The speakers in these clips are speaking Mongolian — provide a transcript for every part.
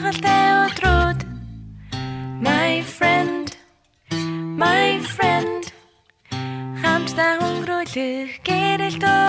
жаргалтай өдрүүд My friend My friend хамтдаа өнгөрүүлэх гэрэлт өдрүүд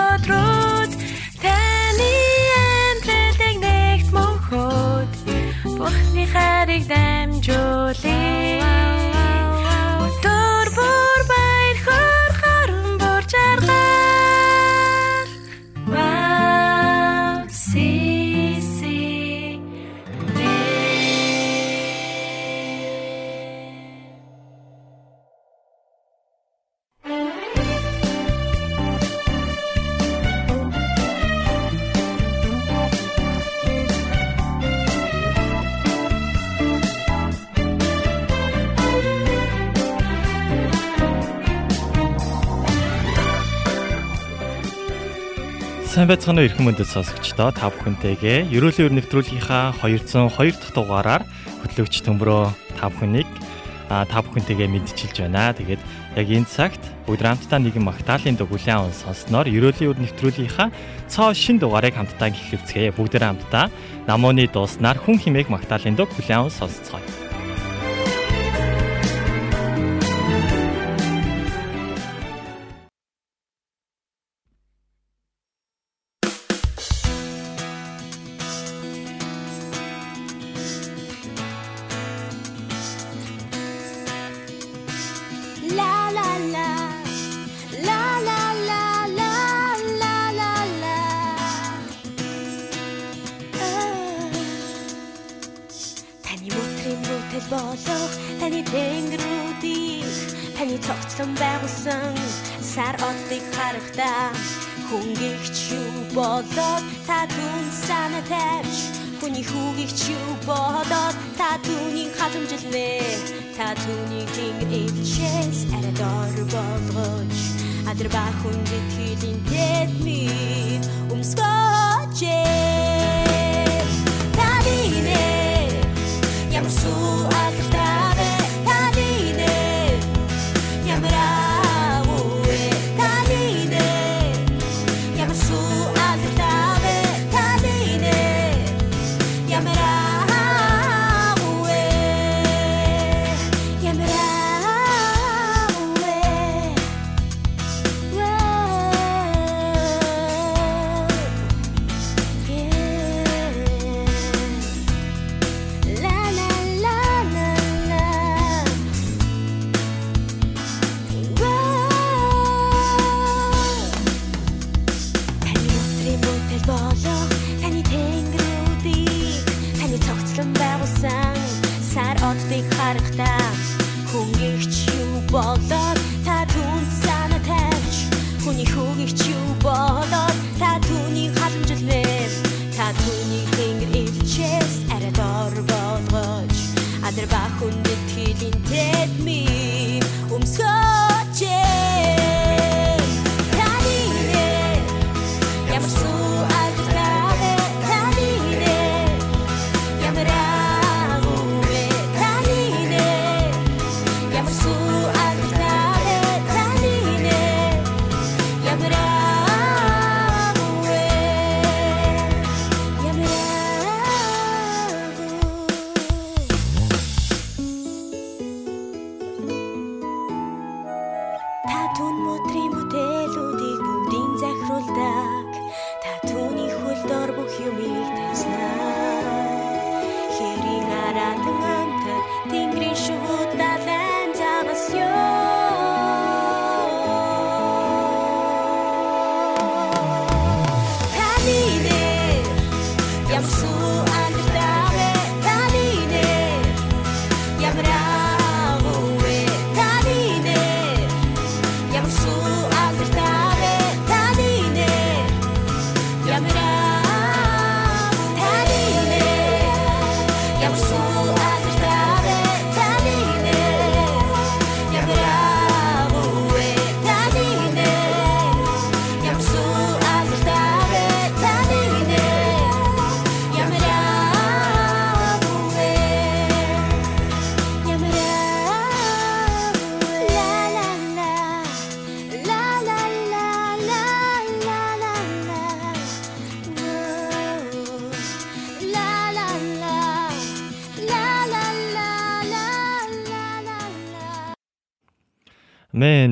Сайн байцгаана уу эрхэм мөндөд сонсогчдоо та бүхэнтэйгээ ерөөлийн өр нэвтрүүлгийнхаа 202 дахь дугаараар хөтлөгч төмрөө та бүхнийг та бүхэнтэйгээ мэдчилж байна. Тэгээд яг энэ цагт бүгд хамтдаа нэгэн магтаалын хүлээн аван сонсноор ерөөлийн өр нэвтрүүлгийнхаа цоо шин дугаарыг хамтдаа эхлүүлцгээе. Бүгдээ хамтдаа намууны дууснаар хүн химээх магтаалын дуу хүлээн аван сонсцгоё.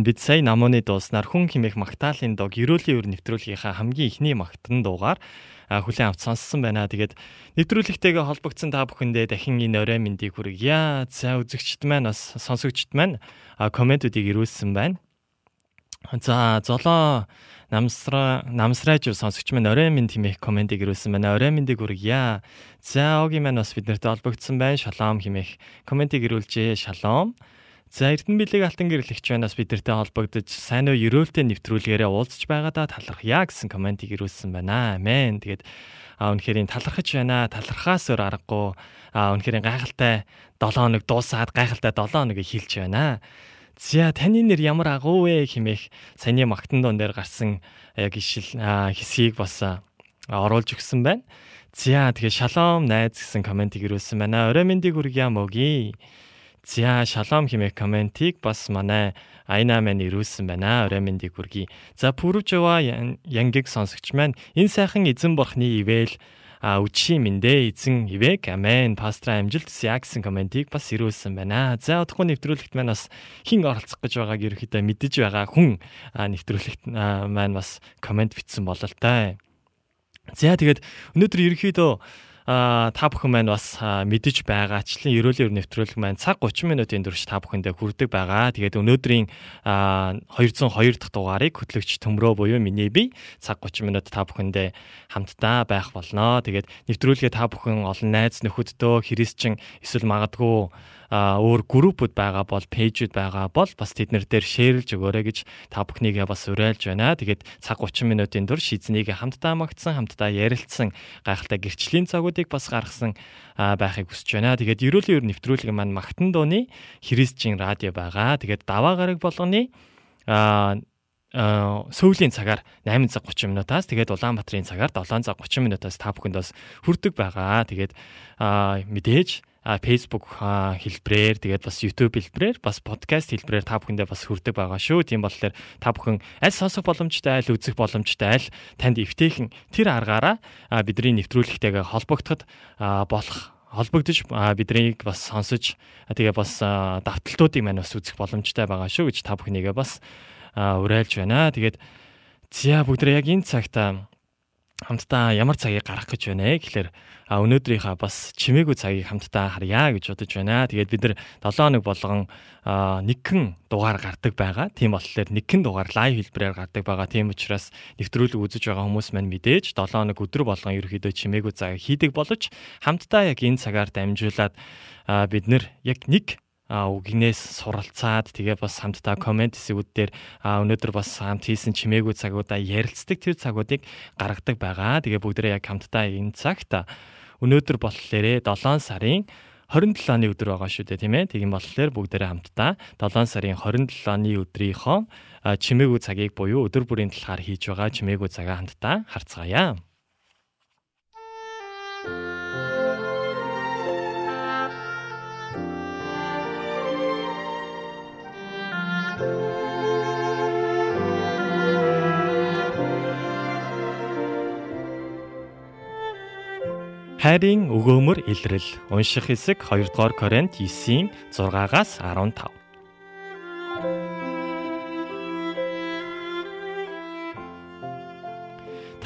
Мэн бид сая намууны дууснаар хүн химэх магтаалын дог ерөөлийн өр нэвтрүүлгийнхаа хамгийн ихний магтан дуугаар хүлээн авч сонссон байна. Тэгээд нэвтрүүлэгтэйгээ холбогдсон та бүхэндээ дахин энэ орой мэндийг хүргье. За үзэгчд маань бас сонсогчд маань комментүүдийг ирүүлсэн байна. За золоо намсраа намсрааж сонсогч маань орой минь хэмээх комментиг ирүүлсэн байна. Орой мэндийг хүргье. За оги маань бас биднэртэй холбогдсон байна. Шалом хэмээх комментиг ирүүлжээ. Шалом. За Эрдэнэ билег алтан гэрлэгч байнаас бидэртэй холбогдож сайн уу ерөөлтэй нэвтрүүлгээрээ уулзч байгаадаа талархъя гэсэн комментиг ирүүлсэн байна. Амен. Тэгээд а үнэхээр талархаж байна. Талархаас өөр аргагүй. А үнэхээр гайхалтай 7 хоног дуусаад гайхалтай 7 хоногийг хилж байна. За таны нэр ямар агуу вэ хэмээх саяны магтан доон дээр гарсан яг ишил хэсгийг бас оруулж өгсөн байна. За тэгээ шалом найз гэсэн комментиг ирүүлсэн байна. Орой мэндийг хүргье моги. За шалом хэмээх комментиг бас манай Айна маань ирүүлсэн байна. Орой мэндийг хүргэе. За Пүрвжава янгиг сонсогч маань энэ сайхан эзэн бурхны ивэл а үчи мэндэ эзэн ивэг амен пастор амжилт хүсье гэсэн комментиг бас ирүүлсэн байна. За удахгүй нэвтрүүлэгт маань бас хин оролцох гэж байгааг ерөөхдөө мэдэж байгаа хүн нэвтрүүлэгт маань бас коммент бичсэн бололтой. За тэгээд өнөөдөр ерөөхдөө та бүхэн маань бас мэдэж байгаачлан ерөөлийн өр нэвтрүүлэг маань цаг 30 минутын турш та бүхэндээ хүрдэг байгаа. Тэгээд өнөөдрийн 202 дахь дугаарыг хөтлөгч төмрөө буюу миний би цаг 30 минут та бүхэндээ хамтдаа байх болно. Тэгээд нэвтрүүлгээ та бүхэн олон найз нөхөддөө христчин эсвэл магадгүй өөр группуд байгаа бол пэйжүүд байгаа бол бас тэднэр дээр шеэрлж өгөөрэй гэж та бүхнийгээ бас уриалж байна. Тэгээд цаг 30 минутын турш эзнийг хамтдаа магтсан, хамтдаа ярилцсан гайхалтай гэрчлийн цагуудыг бас гаргасан байхыг хүсэж байна. Тэгээд ерөөлийн ер нэвтрүүлэг маань магтан дууны христчин радио байгаа. Тэгээд даваа гараг болгоны а сүүлийн цагаар 8 цаг 30 минутаас тэгээд Улаанбаатарын цагаар 7 цаг 30 минутаас та бүхэнд бас хүрдэг байгаа. Тэгээд мэдээж Facebook хэлбрээр тэгээд бас YouTube хэлбрээр бас подкаст хэлбрээр та бүхэндээ бас хүрдэг байгаа шүү. Тийм болохоор та бүхэн аль сонсох боломжтой, аль үзэх боломжтой, аль танд эвтэйхэн тэр аргаараа бидний нэвтрүүлэгтэйгээ холбогдоход болох холбогдож биднийг бас сонсож тэгээ бас давталтуудыг маань бас үзэх боломжтой байгаа шүү гэж та бүхнийгээ бас уриалж байна. Тэгээд зя бүгд яг энэ цагта хамтдаа ямар цагийг гаргах гэж байна ээ гэхээр өнөөдрийнхаа бас чимээгүй цагийг хамтдаа харьяа гэж бодож байна. Тэгээд бид нар 7 хоног болгон нэгэн дугаар гардаг байгаа. Тийм болохоор нэгэн дугаар лайв хэлбэрээр гардаг байгаа. Тийм учраас нэвтрүүлэг үзэж байгаа хүмүүс маань мэдээж 7 хоног өдөр болгон ерөөхдөө чимээгүй цаг хийдэг боловч хамтдаа яг энэ цагаар дамжуулаад бид нар яг нэг үгнээс суралцаад тэгээ бас хамтдаа комент хэсгүүд дээр өнөөдөр бас хамт хийсэн чимээгүй цагуудаа ярилцдаг тэр цагуудыг гаргадаг байгаа. Тэгээ бүгдээ яг хамтдаа энэ цагт өнөөдөр болохоор 7 сарын 27-ны өдөр байгаа шүү дээ тийм ээ. Тийм болохоор бүгдээ хамтдаа 7 сарын 27-ны өдрийнхөө чимээгүй цагийг буюу өдөр бүрийн талаар хийж байгаа чимээгүй цагаа хамтдаа харцгаая. Хайрын өгөөмөр илрэл унших хэсэг 2 дугаар Коринт 9-ийн 6-аас 15.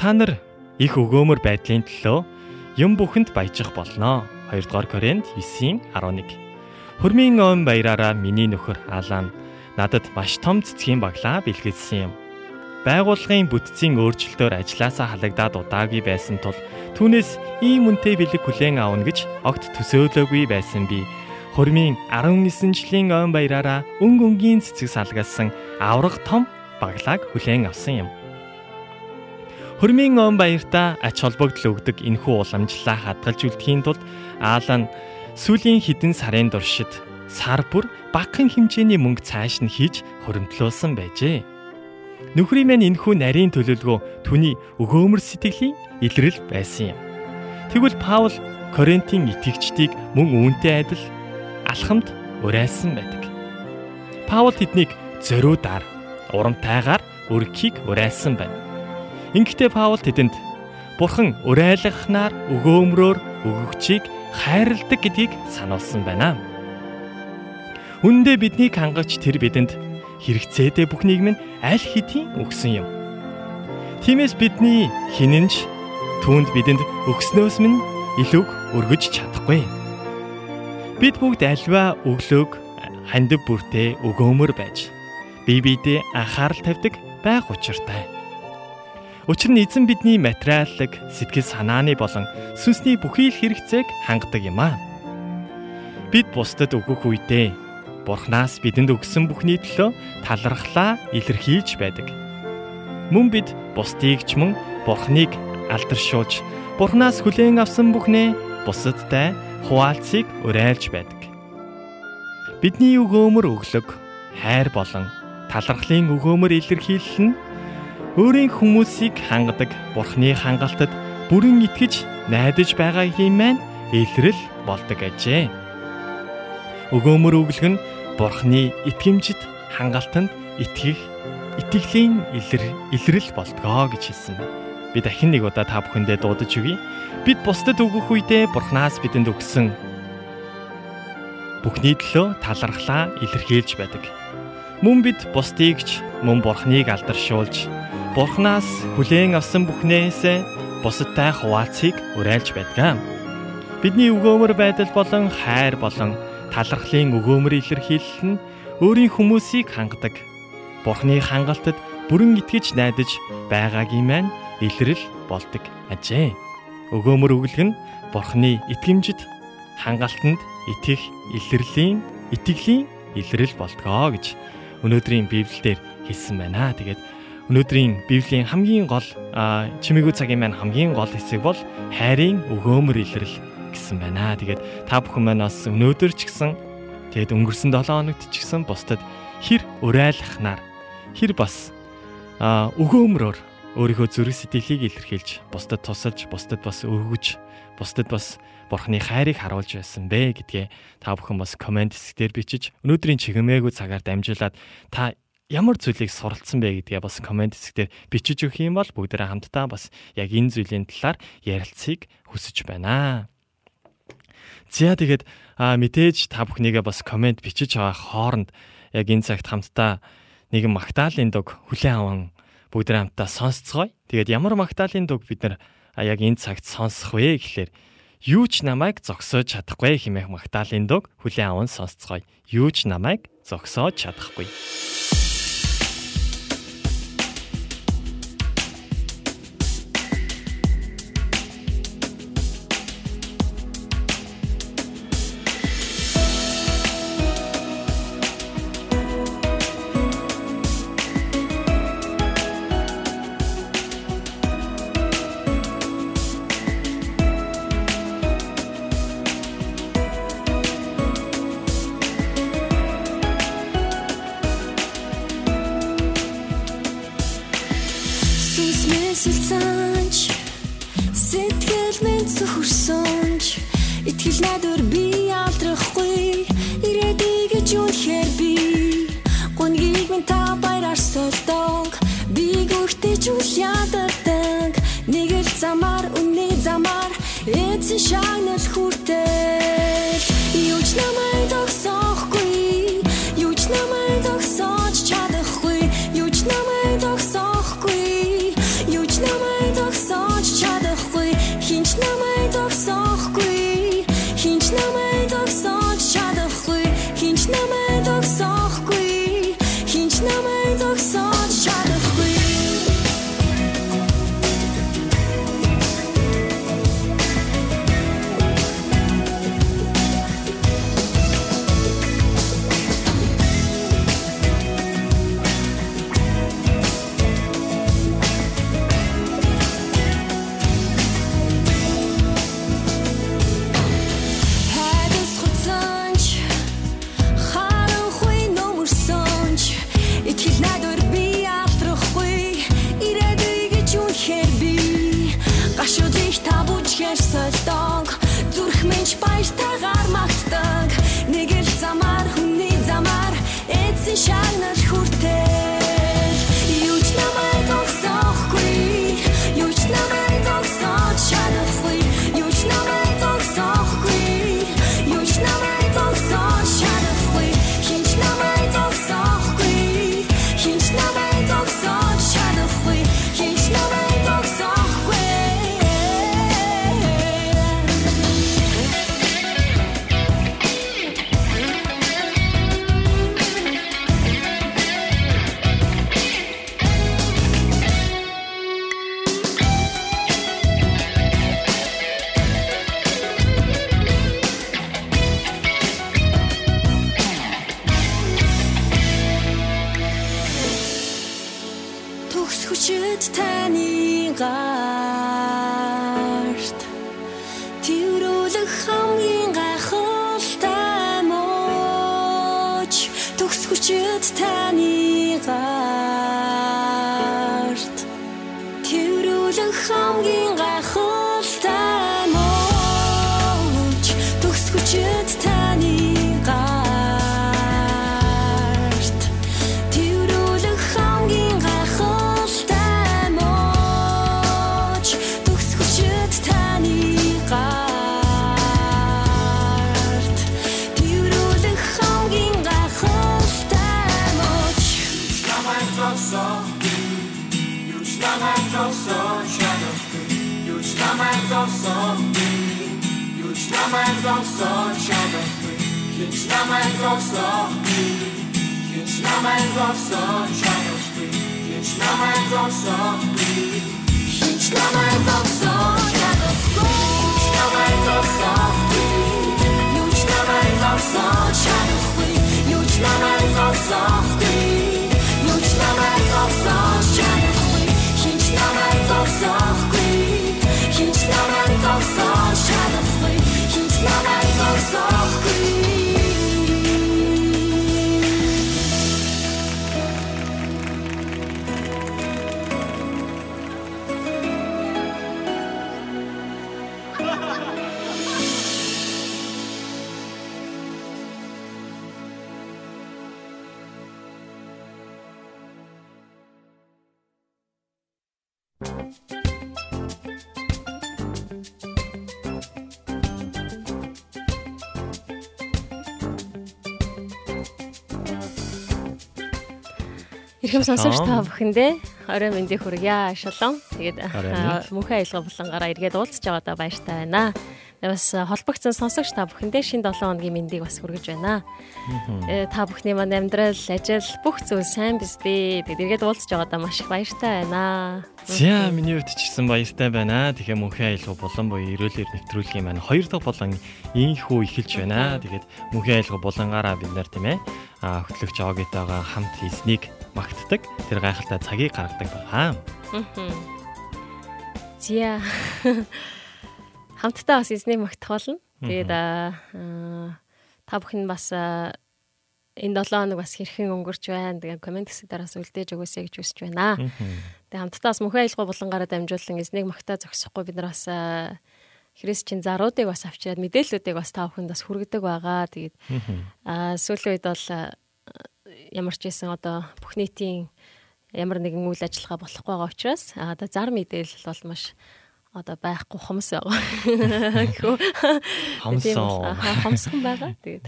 Та нар их өгөөмөр байдлын төлөө юм бүхэнд баяжих болно. 2 дугаар Коринт 9-ийн 11. Хөрмийн ом баяраараа миний нөхөр Алан надад маш том цэцгийн баглаа бэлгэлсэн юм байгууллагын бүтцийн өөрчлөлтөөр ажилласаа халагдаад удаагүй байсан тул түүнээс ийм үнэтэй бэлэг хүлээн авна гэж огт төсөөлөөгүй байсан би. Хурмын 19 жилийн ойн баяраараа өнг өнгийн цэцэг салгасан авраг том баглааг хүлээн авсан юм. Хурмын он баяртаа ач холбогдол өгдөг энэхүү уламжлалаа хадгалж үлдэхийн тулд Аалан сүүлийн хідэн сарын туршид сар бүр багахан хэмжээний мөнгө цааш нь хийж хуримтлуулсан байжээ. Нөхрийн маань энэхүү нарийн төлөвлөгөө түүний өгөөмөр сэтгэлийн илрэл байсан юм. Тэгвэл Паул Коринтын итгэгчдийг мөн үүнтэй адил алхамд уриалсан байдаг. Паул тэднийг зориудаар урамтайгаар өргөхийг уриалсан байна. Ингэхдээ Паул тэдэнд Бурхан уриалгахнаар өгөөмрөөр өгөгчийг хайрладаг гэдгийг сануулсан байна. Үндэ биднийг хангаж тэр бидэнд хэрэгцээтэй бүх нийгэм нь аль хэдийн өгсөн юм. Тиймээс бидний хинэнч түүнд бидэнд өгснөөс минь илүүг өргөж чадахгүй. Бид бүгд альва өглөөг хандив бүртээ өгөөмөр байж бие биедээ анхаарал тавьдаг байх учиртай. Учир нь эзэн бидний материаллык, сэтгэл санааны болон сүнсний бүхий л хэрэгцээг хангадаг юм аа. Бид бусдад өгөх үедээ Бурханаас бидэнд өгсөн бүхний төлөө талархлаа илэрхийлж байдаг. Мөн бид бусдыг ч мөн Бурханыг алдаршуулж, Бурханаас хүлээн авсан бүхнээ бусадтай хуваалцыг уриалж байдаг. Бидний өгөөмөр өглөг, хайр болон талархлын өгөөмөр илэрхийлэл нь өөрийн хүмүүсийг хангадаг Бурханы хангалтад бүрэн итгэж найдаж байгаа юм маань илрэл болдог ажээ. Өгөөмөр өглөг нь Бурхны итгэмжид хангалтанд итгэх итгэлийн илэр илрэл болтгоо гэж хэлсэн байна. Би дахин нэг удаа та бүхэндээ дуудаж өгье. Бид бусдад өгөх үедээ Бурханаас бидэнд өгсөн бүхний төлөө талархлаа илэрхийлж байдаг. Мөн бид бусдыг ч мөн Бурхныг алдаршуулж Бурханаас хүлээн авсан бүхнээсээ бусадтай хуваалцыг уриалж байдаг. Бидний өгөөмөр байдал болон хайр болон талархлын өгөөмөр илэрхийлэл нь өөрийн хүмүүсийг хангадаг. Бурхны хангалтад бүрэн итгэж найдаж байгаагийн маань илрэл болдог ажээ. Өгөөмөр өглөг нь Бурхны итгэмжид хангалтанд итгэх илэрлийн итгэлийн илрэл болтгоо гэж өнөөдрийн Библиэлд хэлсэн байна. Тэгээд өнөөдрийн Библийн хамгийн гол чимээгүй цагийн маань хамгийн гол хэсэг бол хайрын өгөөмөр илрэл гэсэн байна. Тэгээд та бүхэн маань бас өнөөдөр ч гэсэн тэгээд өнгөрсөн 7 хоногт ч гэсэн бусдад хэр урайлахнаар хэр бас өгөөмрөөр өөрийнхөө зүрх сэтгэлийг илэрхийлж бусдад тусалж бусдад бас өгөж бусдад бас бурхны хайрыг харуулж байсан бэ гэдгээ та бүхэн бас комент хэсгээр бичиж өнөөдрийн чигмээгүй цагаар дамжуулаад та ямар зүйлийг суралцсан бэ гэдгээ бас комент хэсгээр бичиж өгөх юм бол бүгдээрээ хамтдаа бас яг энэ зүйлийн талаар ярилцгийг хүсэж байна. За тэгээд мэдээж та бүхнийгээ бас комент бичиж байгаа хооронд яг энэ цагт хамтдаа нэгэн Магдалины дуг хүлээн аван бүгд хамтдаа сонсцгоё. Тэгээд ямар Магдалины дуг бид нар яг энэ цагт сонсох вэ гэхлээр юу ч намайг зогсоож чадахгүй хэмээх Магдалины дуг хүлээн аван сонсцгоё. Юу ч намайг зогсоож чадахгүй. надад нэг л замаар үнний замаар эцэн шагнал хүртэл. Юуч намайг namens owcowy, jedź namens owcowy, jedź namens owcowy, jedź namens owcowy, jedź namens owcowy, jedź namens owcowy, jedź namens owcowy, jedź namens owcowy. Сонсогч та бүхэндээ орой мэндийг хүргье. Шалом. Тэгээд мөнхөн аялга булангаараа эргээд уулзч байгаадаа баяртай байна. Бас холбогдсон сонсогч та бүхэндээ шинэ 7 хоногийн мэндийг бас хүргэж байна. Э, Та бүхний маань амьдрал, ажил бүх зүйл сайн биз дээ. Тэгээд эргээд уулзч байгаадаа маш их баяртай байна. За миний хувьд ч гэсэн баяртай байна. Тэгэхээр мөнхийн аялга булан буюу эрүүлэр нэвтрүүлгийн маань хоёр дахь болон ийхүү эхэлж байна. Тэгээд мөнхийн аялга булангаараа бид нар тийм ээ хөтлөгч Огитойгоо хамт хийснийг магтдаг. Тэр гайхалтай цагийг гаргадаг байгаа. Зя. Хамтдаа бас эзнийг магтах болно. Тэгээд та бүхэн бас энэ 7 хоног бас хэрхэн өнгөрч байна. Тэгээд комент хэсэг дараас үлдээж өгөөсэй гэж хүсэж байна. Тэгээд хамтдаа бас мөнхөн аялгаа булангаараа дамжуулан эзнийг магтаа зогсохгүй бид нар бас христчин заруудыг бас авчираад мэдээллүүдийг бас та бүхэнд бас хүргэдэг байгаа. Тэгээд аа сүүлийн үед бол ямар ч байсан одоо бүх нийтийн ямар нэгэн үйл ажиллагаа болохгүй байгаа учраас аа, одоо зар мэдээлэл бол маш одоо байхгүй хомс байгаа. Гэхүү. Хомсон. ахаа, хомсхон байгаа. Тэгээд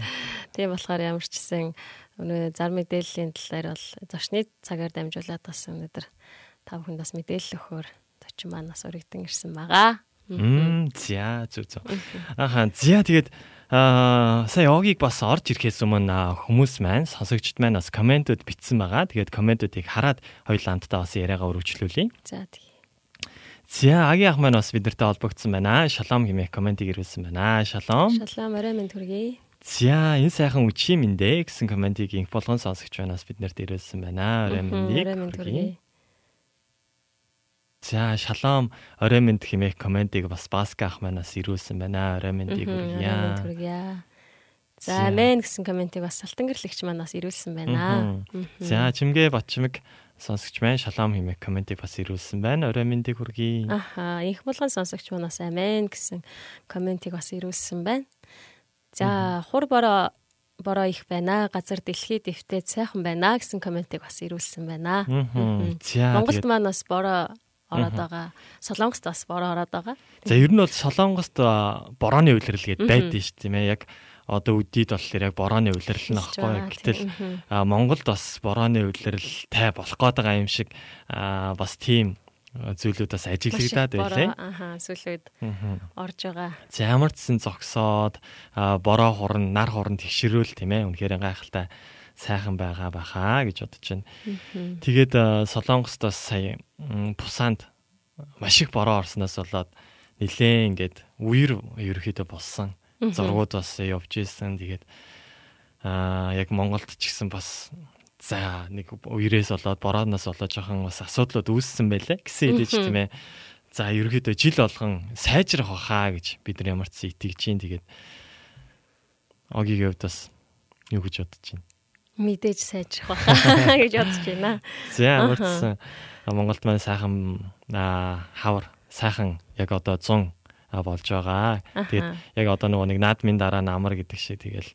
тийм болохоор ямар ч гэсэн өнөө зар мэдээллийн талаар бол зочны цагаар дамжуулаад бас өнөөдөр та бүхэнд бас мэдээлэл өгөхөөр зочин маань бас өргөдөн ирсэн байгаа. Мм за зүг зүг. Аха зя тэгээд аа сая йогийг бас орж ирэхээс өмнө хүмүүс маань сонсогчд маань бас комментууд бичсэн байгаа. Тэгээд комментуудыг хараад хоёулаа хамтдаа бас яриагаа өргөжлүүлье. За тийм. За агийн ах маань бас бидэртэй холбогдсон байна. Шалом хэмээх комментиг ирүүлсэн байна. Шалом. Шалом орой минь төргий. За энэ сайхан үчи миндэ гэсэн комментиг инх болгон сонсогч банаас биднэрт ирүүлсэн байна. Орой Орой минь төргий. За шалом орой мэнд хэмээх комментиг бас Баска ах манаас ирүүлсэн байна. Орой Яа. хүргье. За амен гэсэн комментиг бас Салтан гэрлэгч манаас ирүүлсэн байна. За чимгээ батчмаг сонсогч маань шалом хэмээх комментиг бас ирүүлсэн байна. Орой мэндийг хүргье. Аха, их болгон сонсогч манаас амен гэсэн комментиг бас ирүүлсэн байна. За, хур бороо бороо их байна. Газар дэлхий дэвтээд сайхан байна гэсэн комментиг бас ирүүлсэн байна. Монголд маань бас бороо ороод байгаа. Солонгост бас бороо ороод байгаа. За ер нь бол Солонгост борооны улирал гээд байдсан шүү дээ тийм ээ. Яг одоо үдийд болохоор яг борооны улирал нь аахгүй. Гэтэл Монголд бас борооны улиралтай болох гээд байгаа юм шиг бас тийм зүйлүүд бас ажиглагдаад байлээ. Аха, сүүлүүд Мгм. орж байгаа. За ямар ч сэн зогсоод бороо хурн, нар хурн тэгшрүүл тийм ээ. Үнэхээр гайхалтай сайхан байгаа баха гэж бодож байна. Тэгээд а, Солонгост бас сая Пусанд маш их бороо орсноос болоод нилээн ингээд үер ерөөхдөө болсон. Зургууд бас явж исэн. Тэгээд аа яг Монголд ч гэсэн бас За нэг үерээс болоод борооноос болоод жоохон бас асуудлууд үүссэн байлээ гэсэн хэлэж тийм ээ. За ерөөхдөө жил болгон сайжрах баха гэж бид нар ямар ч итгэж чинь тэгээд огийн хувьд бас юу гэж бодож байна. Мэдээж сайжрах баха гэж бодож байна. За ямар ч Монголд маань сайхан хавар сайхан яг одоо 100 болж байгаа. Тэгээд яг одоо нөгөө нэг наадмын дараа намар гэдэг шиг тэгэл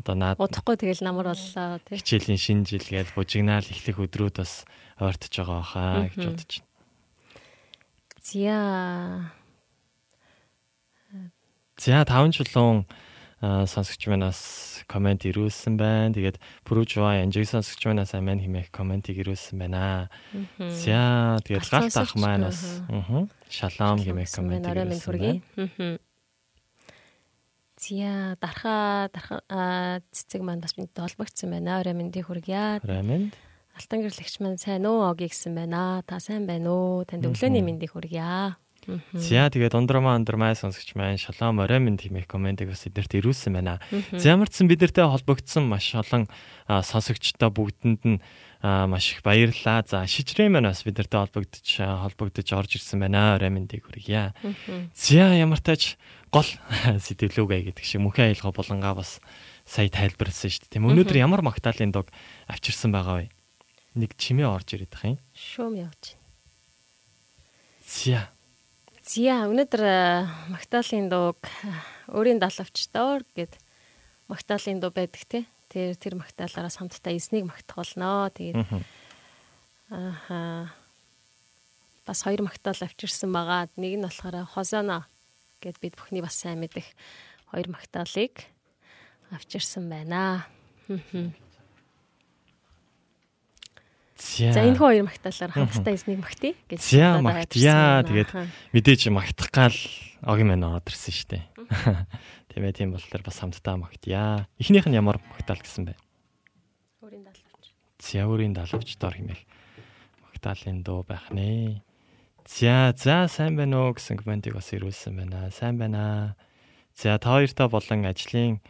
одоо наад удахгүй тэгэл намар боллоо тий. Хичээлийн шинэ жил гээл бужигнаал эхлэх өдрүүд бас ойртож байгаа хаа гэж бодож байна. Зя. За таван чулуун сонсогч манаас комент ирүүлсэн байна. Тэгээд Пружва Анжиг сонсогч манаас амин хэмээх комментиг ирүүлсэн байна. За тэгээд галт ах маань бас шалом хэмээх коммент ирүүлсэн байна. Зя дарха дарха цэцэг маань бас бидтэй холбогдсон байна. Орой мэндийг хүргье. Орой мэнд. Алтан гэрлэгч маань сайн уу оги гэсэн байна. Та сайн байна уу? Танд өглөөний мэндийг хүргье. За тэгээд ундрмаа ундрмаа сонсогч маань шалом орой минь тиймээ комментиг бас эднэрт ирүүлсэн байна. За ямар ч сан бидэртэй холбогдсон маш олон сонсогчтой бүгдэнд нь маш их баярлалаа. За шижрээ маань бас бидэртэй холбогдож холбогдож орж ирсэн байна. Орой минь хүргье. За ямар тач гол сэтгэлүүгээ гэдэг шиг мөнхийн аялга болонгаа бас сая тайлбарласан шүү дээ. Тийм өнөөдөр ямар магтаалын дог авчирсан байгаа вэ? Нэг чимээ орж ирээд байгаа юм. Шуум явж байна. Зя. Зя өнөөдөр магтаалын дог өөрийн далавчдоор гэд магтаалын дуу байдаг те. Тэр тэр магтаалаараа хамтдаа эснийг магтах болно. Тэгээд ааха бас хоёр магтаал авчирсан байгаа. Нэг нь болохоор Хозоно гэд бид бүхний бас сайн мэдэх хоёр магтаалыг авчирсан байна. За энэ хоёр магтаалаар хамтдаа эснийг магтъя гэж. За магтъя. Тэгээд мэдээж магтах гал огийн мань ороод ирсэн шүү дээ. Тийм ээ тийм болохоор бас хамтдаа магтъя. Эхнийх нь ямар магтаал гэсэн бэ? Өөрийн далавч. За өөрийн далавч дор хэмээх магтаалын дуу байх нэ. За за сайн байна уу гэсэн комментиг бас ирүүлсэн байна. Сайн байна. За та хоёртаа болон ажлын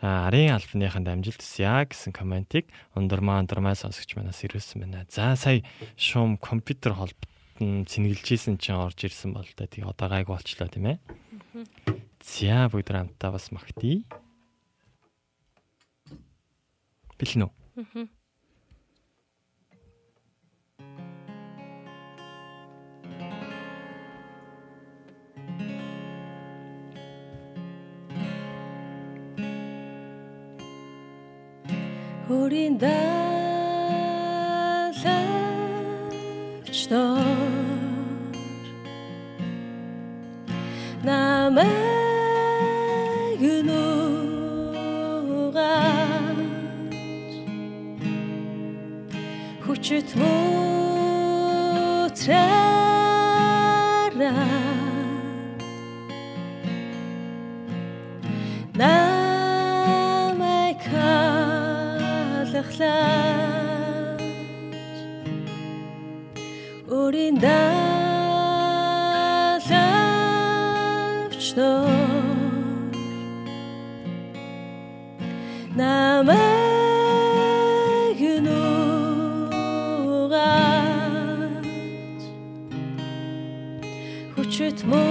арын албаныханд амжилт хүсье гэсэн комментиг ундурмаа ундурмаа сонсогч манаас ирүүлсэн байна. За сая шум компьютер холбогдсон цэнгэлжсэн чинь орж ирсэн бол та тий одоо гайг болчлоо тийм ээ. За бүгд хамтдаа бас магтъя. Бэлэн үү? Аа. 掘り出 zaczną na megnurać Хочет мутрать ажиллаж өөрийн далавч нөө намайг нүгаж хүчит мөн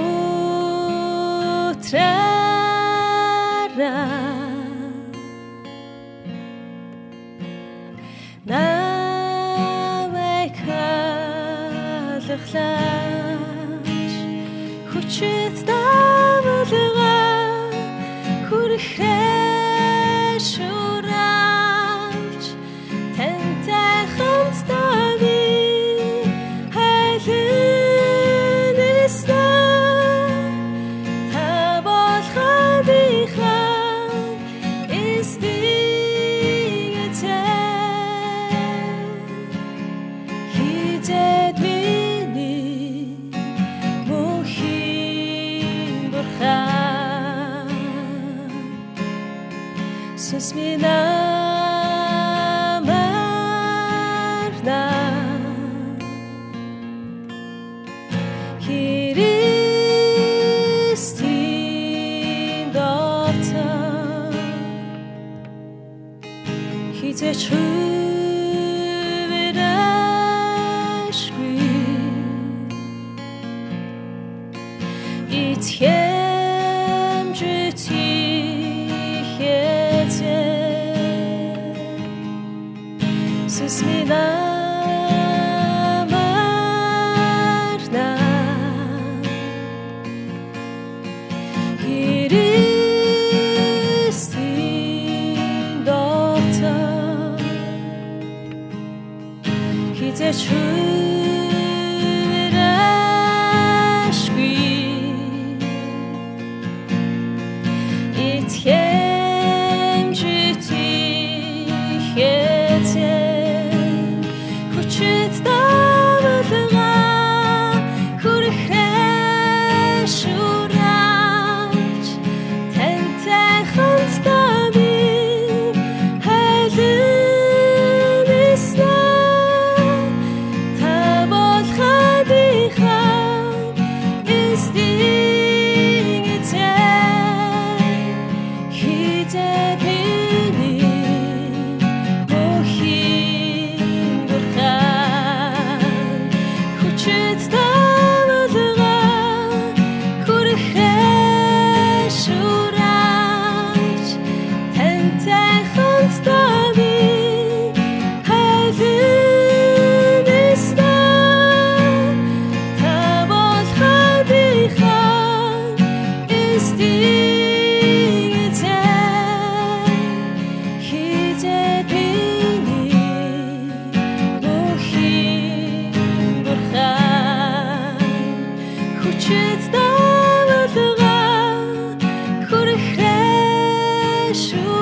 的树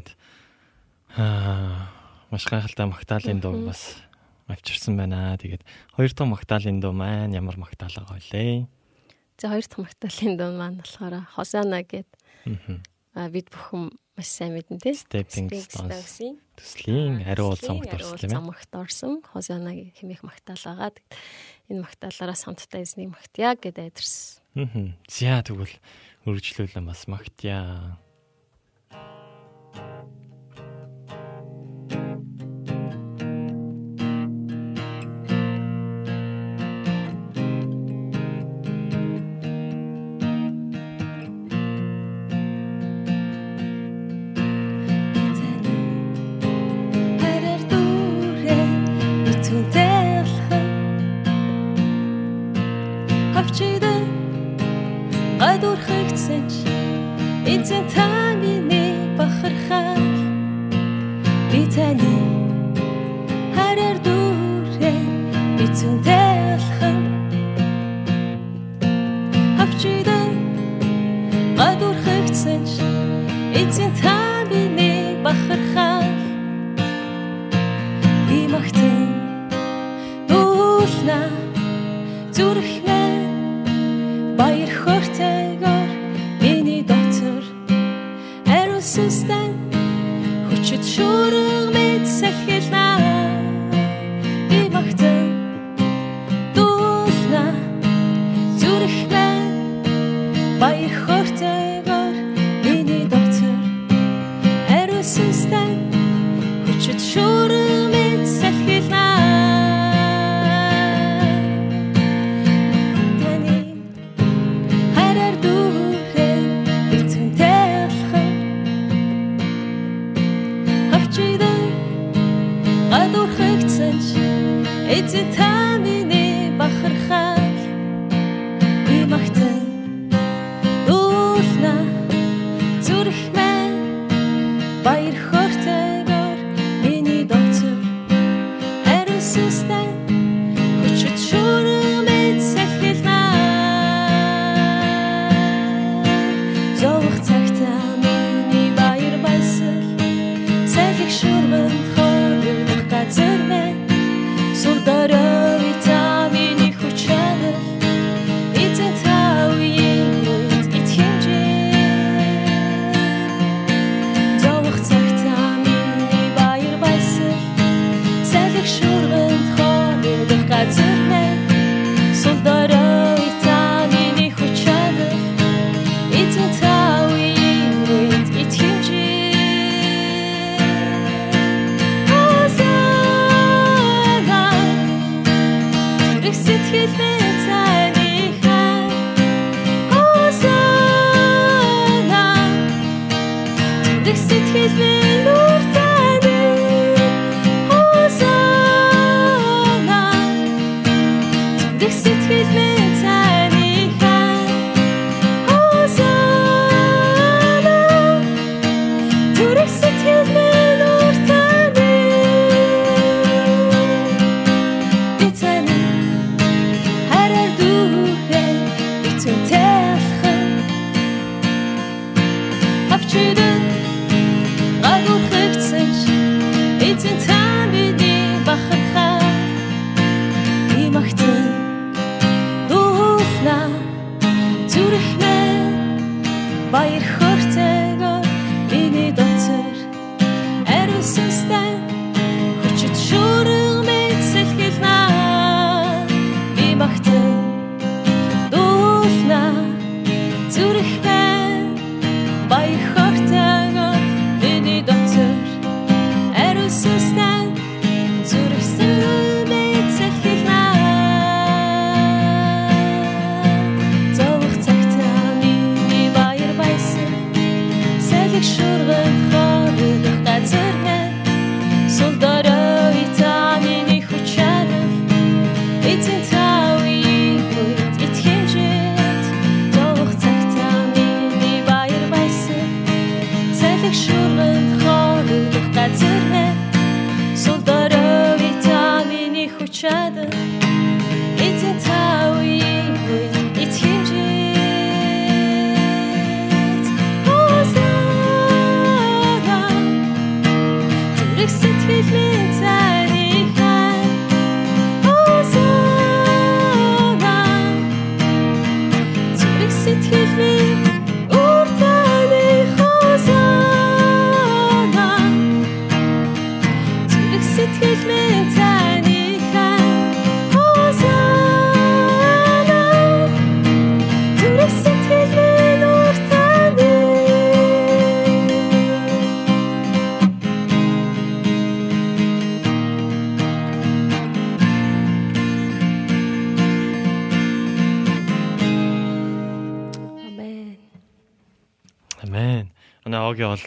тэгээд маш гайхалтай магтаалын дуу бас авчирсан байна. Тэгээд хоёр дахь магтаалын дуу маань ямар магтаал байгаа вэ? За хоёр дахь магтаалын дуу маань болохоор Хосана гэд. Аа бид бүхэн маш сайн мэдэн тий. Stepping Stones-ийн төслийн ариун уул замагт орсон юм. Замагт орсон Хосана хэмээх магтаал байгаа. Энэ магтаалаараа самттай эзний магтяа гэд айдэрсэн. Аа. За тэгвэл үргэлжлүүлэн бас магтяа. Thank you.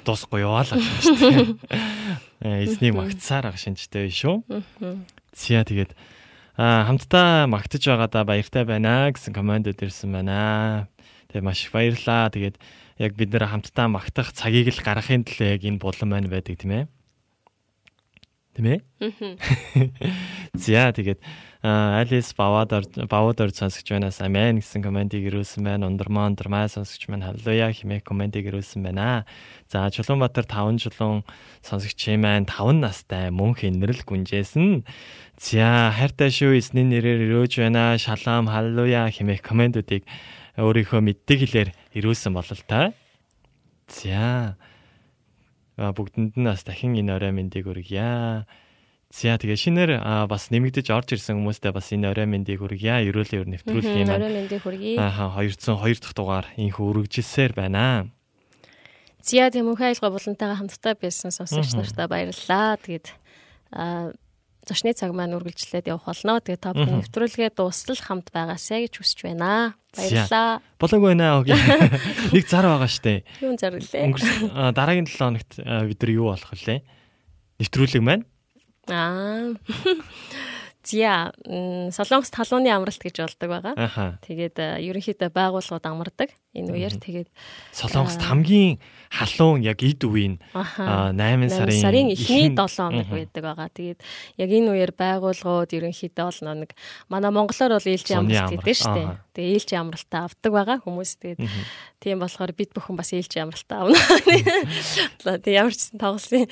Дуусахгүй яваалаа шүү дээ. Э, Эзнийг магтсаар ах шинжтэй шүү. Зя тэгээд аа хамтдаа магтаж байгаадаа баяртай байна гэсэн комментод ирсэн байна. Тэгээд маш их баярлаа. Тэгээд яг бид нэр хамтдаа магтах цагийг л гаргахын төлөө яг энэ булан маань байдаг тийм ээ. Тийм ээ? За тэгээд Алис Бавадар Бавадар сонсогч байнаас амен гэсэн комментиг ирүүлсэн байна. Ундармаа ундармаа сонсогч маань халлуя хэмээх комментиг ирүүлсэн байна. За Чулуунбаатар 5 чулуун сонсогч маань 5 настай мөнх инэрл гүнжээсэн. За хайртай шүү эзний нэрээр өрөөж байна. Шалам халлуя хэмээх комментуудыг өөрийнхөө мэддэг хэлээр ирүүлсэн болол та. За бүгдэнд нь бас дахин энэ орой мэндийг хүргье. За тэгээ шинээр бас нэмэгдэж орж ирсэн хүмүүстээ бас энэ орой мэндийг хүргье. Ерөөлөө ер нэвтрүүлэх юм Орой мэндийг хүргэе. Аа 202 дахь дугаар инхүү үргэлжилсээр байна. Зя Тэмүүхэн айлгой булантайгаа хамтдаа байсан сонсогч нартаа баярлалаа. Тэгээд аа зочны цаг маань үргэлжлээд явах болно. Тэгээд та бүхэн нэвтрүүлгээ дуустал хамт байгаасай гэж хүсэж байна. Баярлалаа. Болоогүй байна аа. Нэг зар байгаа штэ. Зарлээ? Өнгөрсөн а, дараагийн 7 хоногт бид нар юу болох вүлээ? Нэвтрүүлэг маань Аа. Зя Солонгос талууны амралт гэж болдог байгаа. Тэгээд э, ерөнхийдөө байгууллагууд амардаг. Энэ үеэр тэгээд Солонгост хамгийн халуун яг эд үеийн аха 8 8 сарын сарын эхний ихэнх- 7 хоног байдаг байгаа. Тэгээд яг энэ үеэр байгууллагууд ерөнхийдөө бол нэг манай монголоор бол ээлжийн амралт гэдэг шүү дээ. Тэгээд ээлжийн амралтаа авдаг байгаа хүмүүс. Тэгээд тийм болохоор бид бүхэн бас ээлжийн амралтаа авна. Тэгээд ямар ч гэсэн тоглосон.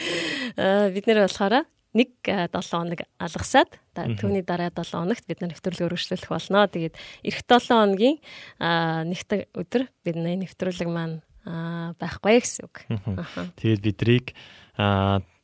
Аа, Бид нэр болохоор нэг 7 хоног алгасаад түүний дараа 7 хоногт бид нар нэвтрүүлэг өргөжлөх болно. Тэгээд эх 7 хоногийн нэгт өдөр бид нэвтрүүлэг маань аа, байхгүй гэсэн үг. Тэгээд бидрийг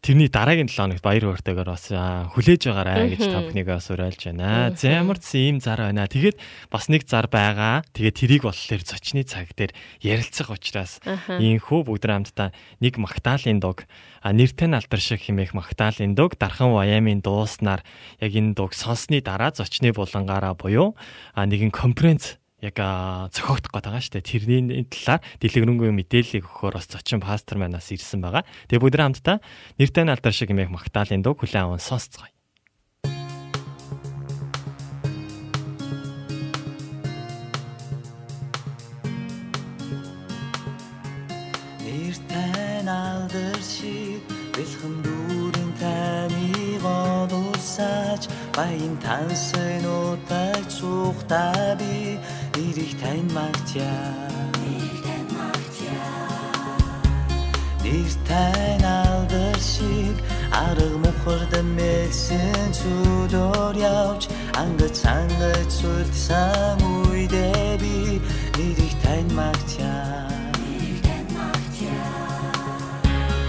тэрний дараагийн 7 хоногт баяр хууртайгаар бас хүлээж байгаарай гэж та бүхнийг бас уриалж байна. За ямар ч ийм зар байна. Тэгээд бас нэг зар байгаа. Тэгээд тэрийг болохоор зочны цаг дээр ярилцах учраас ийхүү бүгд хамтдаа нэг магтаалын дуг нь алдар шиг химээх магтаалын дуг дархан Ваямын дууснаар яг энэ дуг сонссны дараа зочны булангаараа буюу нэгэн конференц яг зохиогдох гээд байгаа шүү дээ. Тэрний талаар дэлгэрэнгүй мэдээллийг өгөхөөр бас зочин пастор манаас ирсэн байгаа. Тэгээ бүгд хамтдаа нэртэй алдар шиг химээх магтаалын дуг хүлээн аван сонсцгоё. Нэртэй алдар шиг бэлхэм дүүрэн таныг олуулсаж баян тансын удаг цухта би ich dein macht ja ich dein macht ja nicht dein aldashig арга мохордан мэдсэн зүдор явж ангац ангац үлдсэн үедээ би нэрийг тань магтяа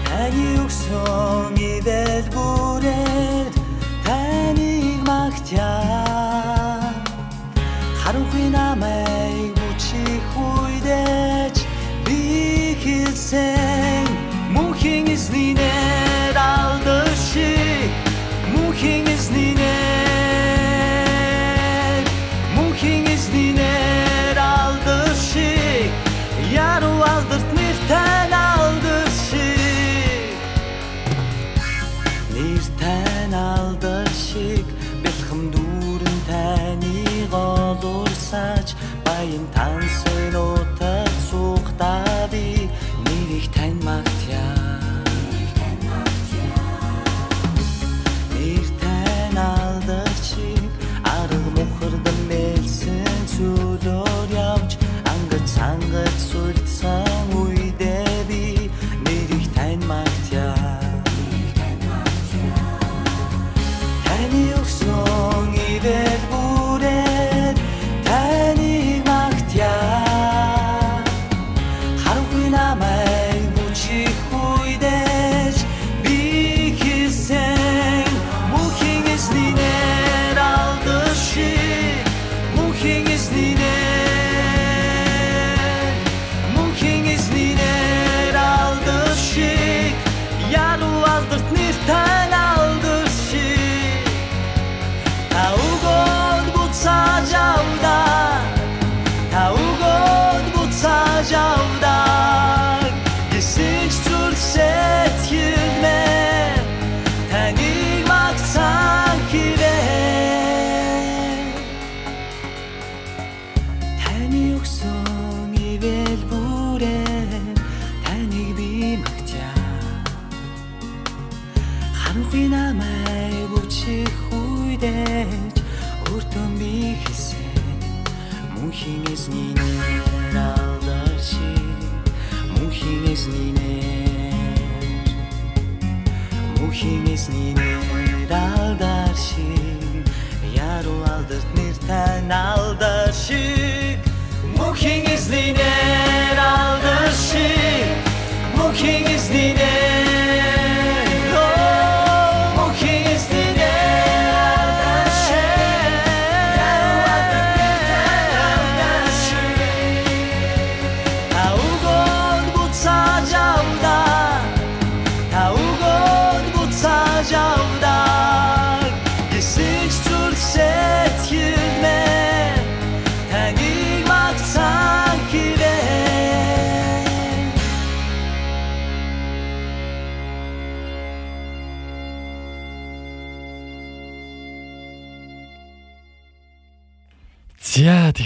таны өгсөн ивэл бүрээр таныг магтяа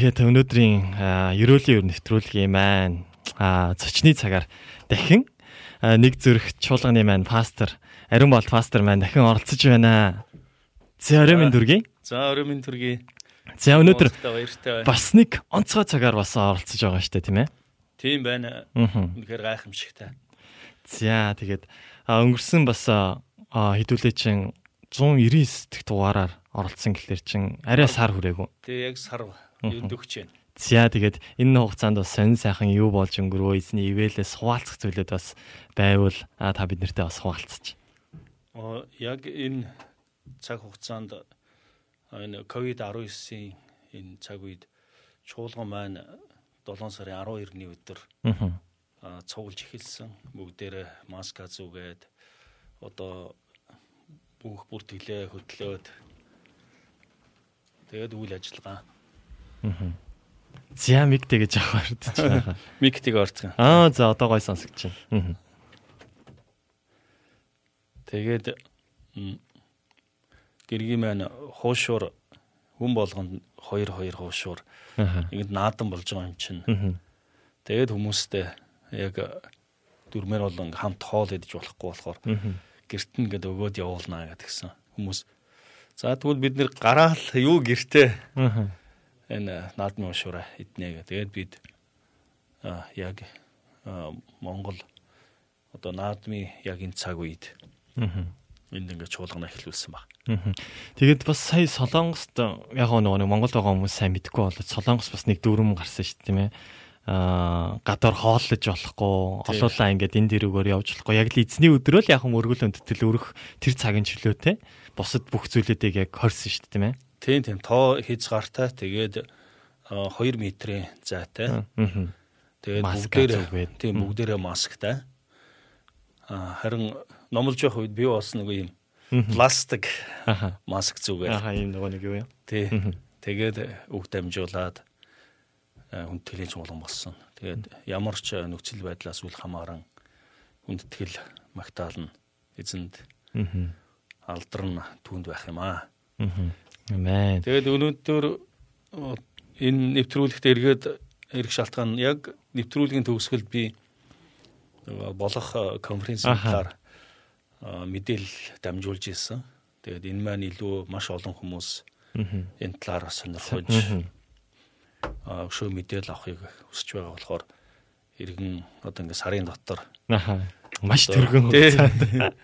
За тэгэхээр өнөөдрийн ерөөлийн өр нэвтрүүлгийн маань аа, зочны цагаар дахин нэг зүрх чуулганы маань пастор Ариун бол пастор маань дахин оролцож байна. За минь дүргийн. За өрөө минь төргий. За өнөөдөр бас нэг онцгой цагаар бас оролцож байгаа дээ тийм ээ. Тийм байна. Үнэхээр гайхамшигтай. За тэгээд өнгөрсөн бас хэдүүлээ чин 199 дэх дугаараар оролцсон гэхэлэр чин арай сар хүрээгүй. Тэгээ яг сар өндөгч байна. За тэгээд энэ хугацаанд бас сонин сайхан юу болж өнгөрөө эзний ивэлээс хуваалцах зүйлүүд бас байвал та бид нартай бас хуваалцаж. Оо яг энэ цаг хугацаанд энэ ковид-19-ийн энэ цаг үед чуулган маань 7 сарын 12-ны өдөр цуглж эхэлсэн. Бүгдээрээ маска зүгээд одоо бүх бүртгэлээ хөтлөөд тэгээд үйл ажиллагаа За мигтэй гэж авах ордож байгаа. миктиг орцсон. Аа за одоо гой сонсогч байна. Тэгээд гэргийн маань хуушуур хүн болгонд 2 2 хуушуур Аа. ингэж наадан болж байгаа юм чинь. Тэгээд хүмүүстэй яг дөрмөр болон хамт хоол идэж болохгүй болохоор гэрт нь гээд өгөөд явуулнаа гэдгсэн хүмүүс. За тэгвэл бид нэр гараал юу гэртээ Аа. Энэ наадмын уушуура иднэ гэ. Тэгээд бид яг Монгол одоо наадмын яг энэ цаг үед энд ингээд чуулгана эхлүүлсэн баг. Мгм. Тэгээд бас сая Солонгост яг нөгөө нэг Монголд байгаа хүмүүс сайн мэдэхгүй болоод Солонгос бас нэг дүрм гарсан шүү дээ тийм ээ. Аа гадар хооллож болохгүй, олуулаа ингээд энэ дэрүүгээр явж болохгүй. Яг л эзний өдрөө л яг мөргөл өндөтөл өрөх тэр цагийн чөлөөтэй. Бусад бүх зүйлүүдийг яг хорсон шүү дээ тийм ээ. Тийм тийм тоо хязгаартай тэгээд 2 метрийн зайтай. Аа. Тэгээд бүгдээрээ тийм бүгдээрээ масктай. А харин номлож явах үед би бас нэг юм пластик маск зүгээд Аха ийм нөгөө нэг юу юм. тий тэгээд үг дамжуулаад хүндэтгэлийн чуулган болсон. Тэгээд ямар ч нөхцөл байдлаас үл хамааран хүндэтгэл магтаална эзэнд Аа. алдар нь түүнд байх юм аа. Амен. Тэгээд өнөөдөр энэ нэвтрүүлэгт эргээд ирэх шалтгаан яг нэвтрүүлгийн төгсгөл би болох конференцийн талаар мэдээлэл дамжуулж ирсэн. Тэгээд энэ маань илүү маш олон хүмүүс энэ талаар сонирхож өшөө мэдээлэл авахыг хүсэж байгаа болохоор иргэн одоо ингээд сарын дотор Аха. Маш тэргэн хугацаанд.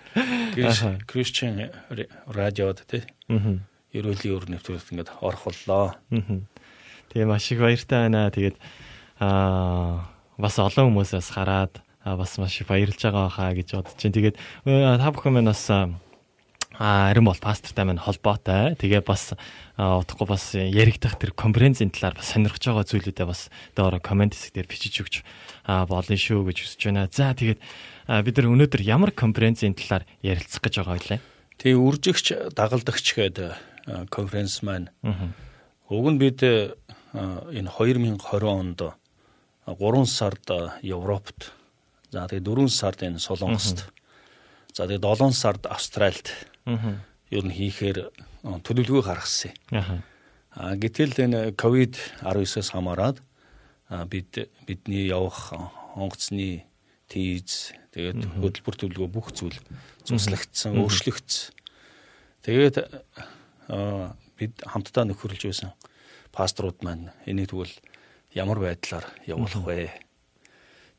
Криш- Christian радиод тий. Ерөөлийн өр нэвтрүүлэгт ингээд орох боллоо. Тэгээ маш их баяртай байна. Тэгээд аа бас олон хүмүүсээс хараад аа, бас маш их баярлж байгаа хаа гэж бодож чинь. Тэгээд э, та бүхэн маань бас аа харин бол пастортай маань холбоотой. Тэгээ бас утгагүй бас яригдах тэр конференцийн талаар бас сонирхож байгаа зүйлүүдээ бас доороо комент хэсэг дээр бичиж өгч аа, болно шүү гэж хүсэж байна. За тэгээд бид нар өнөөдөр ямар конференцийн талаар ярилцах гэж байгаа вэ? Тэгээ үржигч дагалдагч гэдэг конференц маань уг нь бид энэ 2020 онд 3 сард Европт за тэгээ 4 сард энэ Солонгост за тэгээ 7 сард Австральд Аа. ер нь хийхээр төлөвлөгөө гаргасан. Аха. А гэтэл энэ ковид 19-оос хамаарад бид бидний явах онгоцны тийз тэгээд хөтөлбөр төлөвлөгөө бүх зүйл цуслагдсан, өөрчлөгдсөн. Тэгээд бид хамтдаа нөхөрлж байсан пасторууд маань энийг тэгвэл ямар байдлаар явуулах вэ?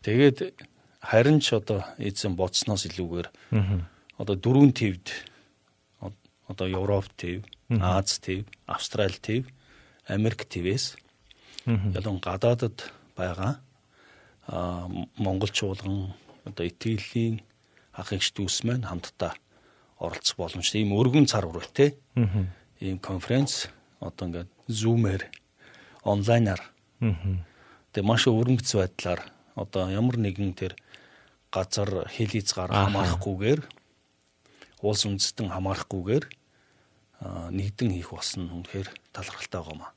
Тэгээд харин ч одоо эзэн бодсноос илүүгээр одоо дөрвөн твд одоо Европ тв, Аз тв, Австрали тв, Америк твээс ялан гадаадад байгаа а монголчуулган одоо итгэлийн ах эгч дүүс маань хамтдаа оролцох боломжтой. Ийм өргөн цар бүр те ийм конференц одоо ингээд зумээр онлайнаар. Тэгээ маш өрөнгөц байдлаар одоо ямар нэгэн тэр газар хэл хязгаар хамаарахгүйгээр улс үндэстэн хамаарахгүйгээр нэгдэн хийх болсон үнэхээр талархалтай байгаа маа.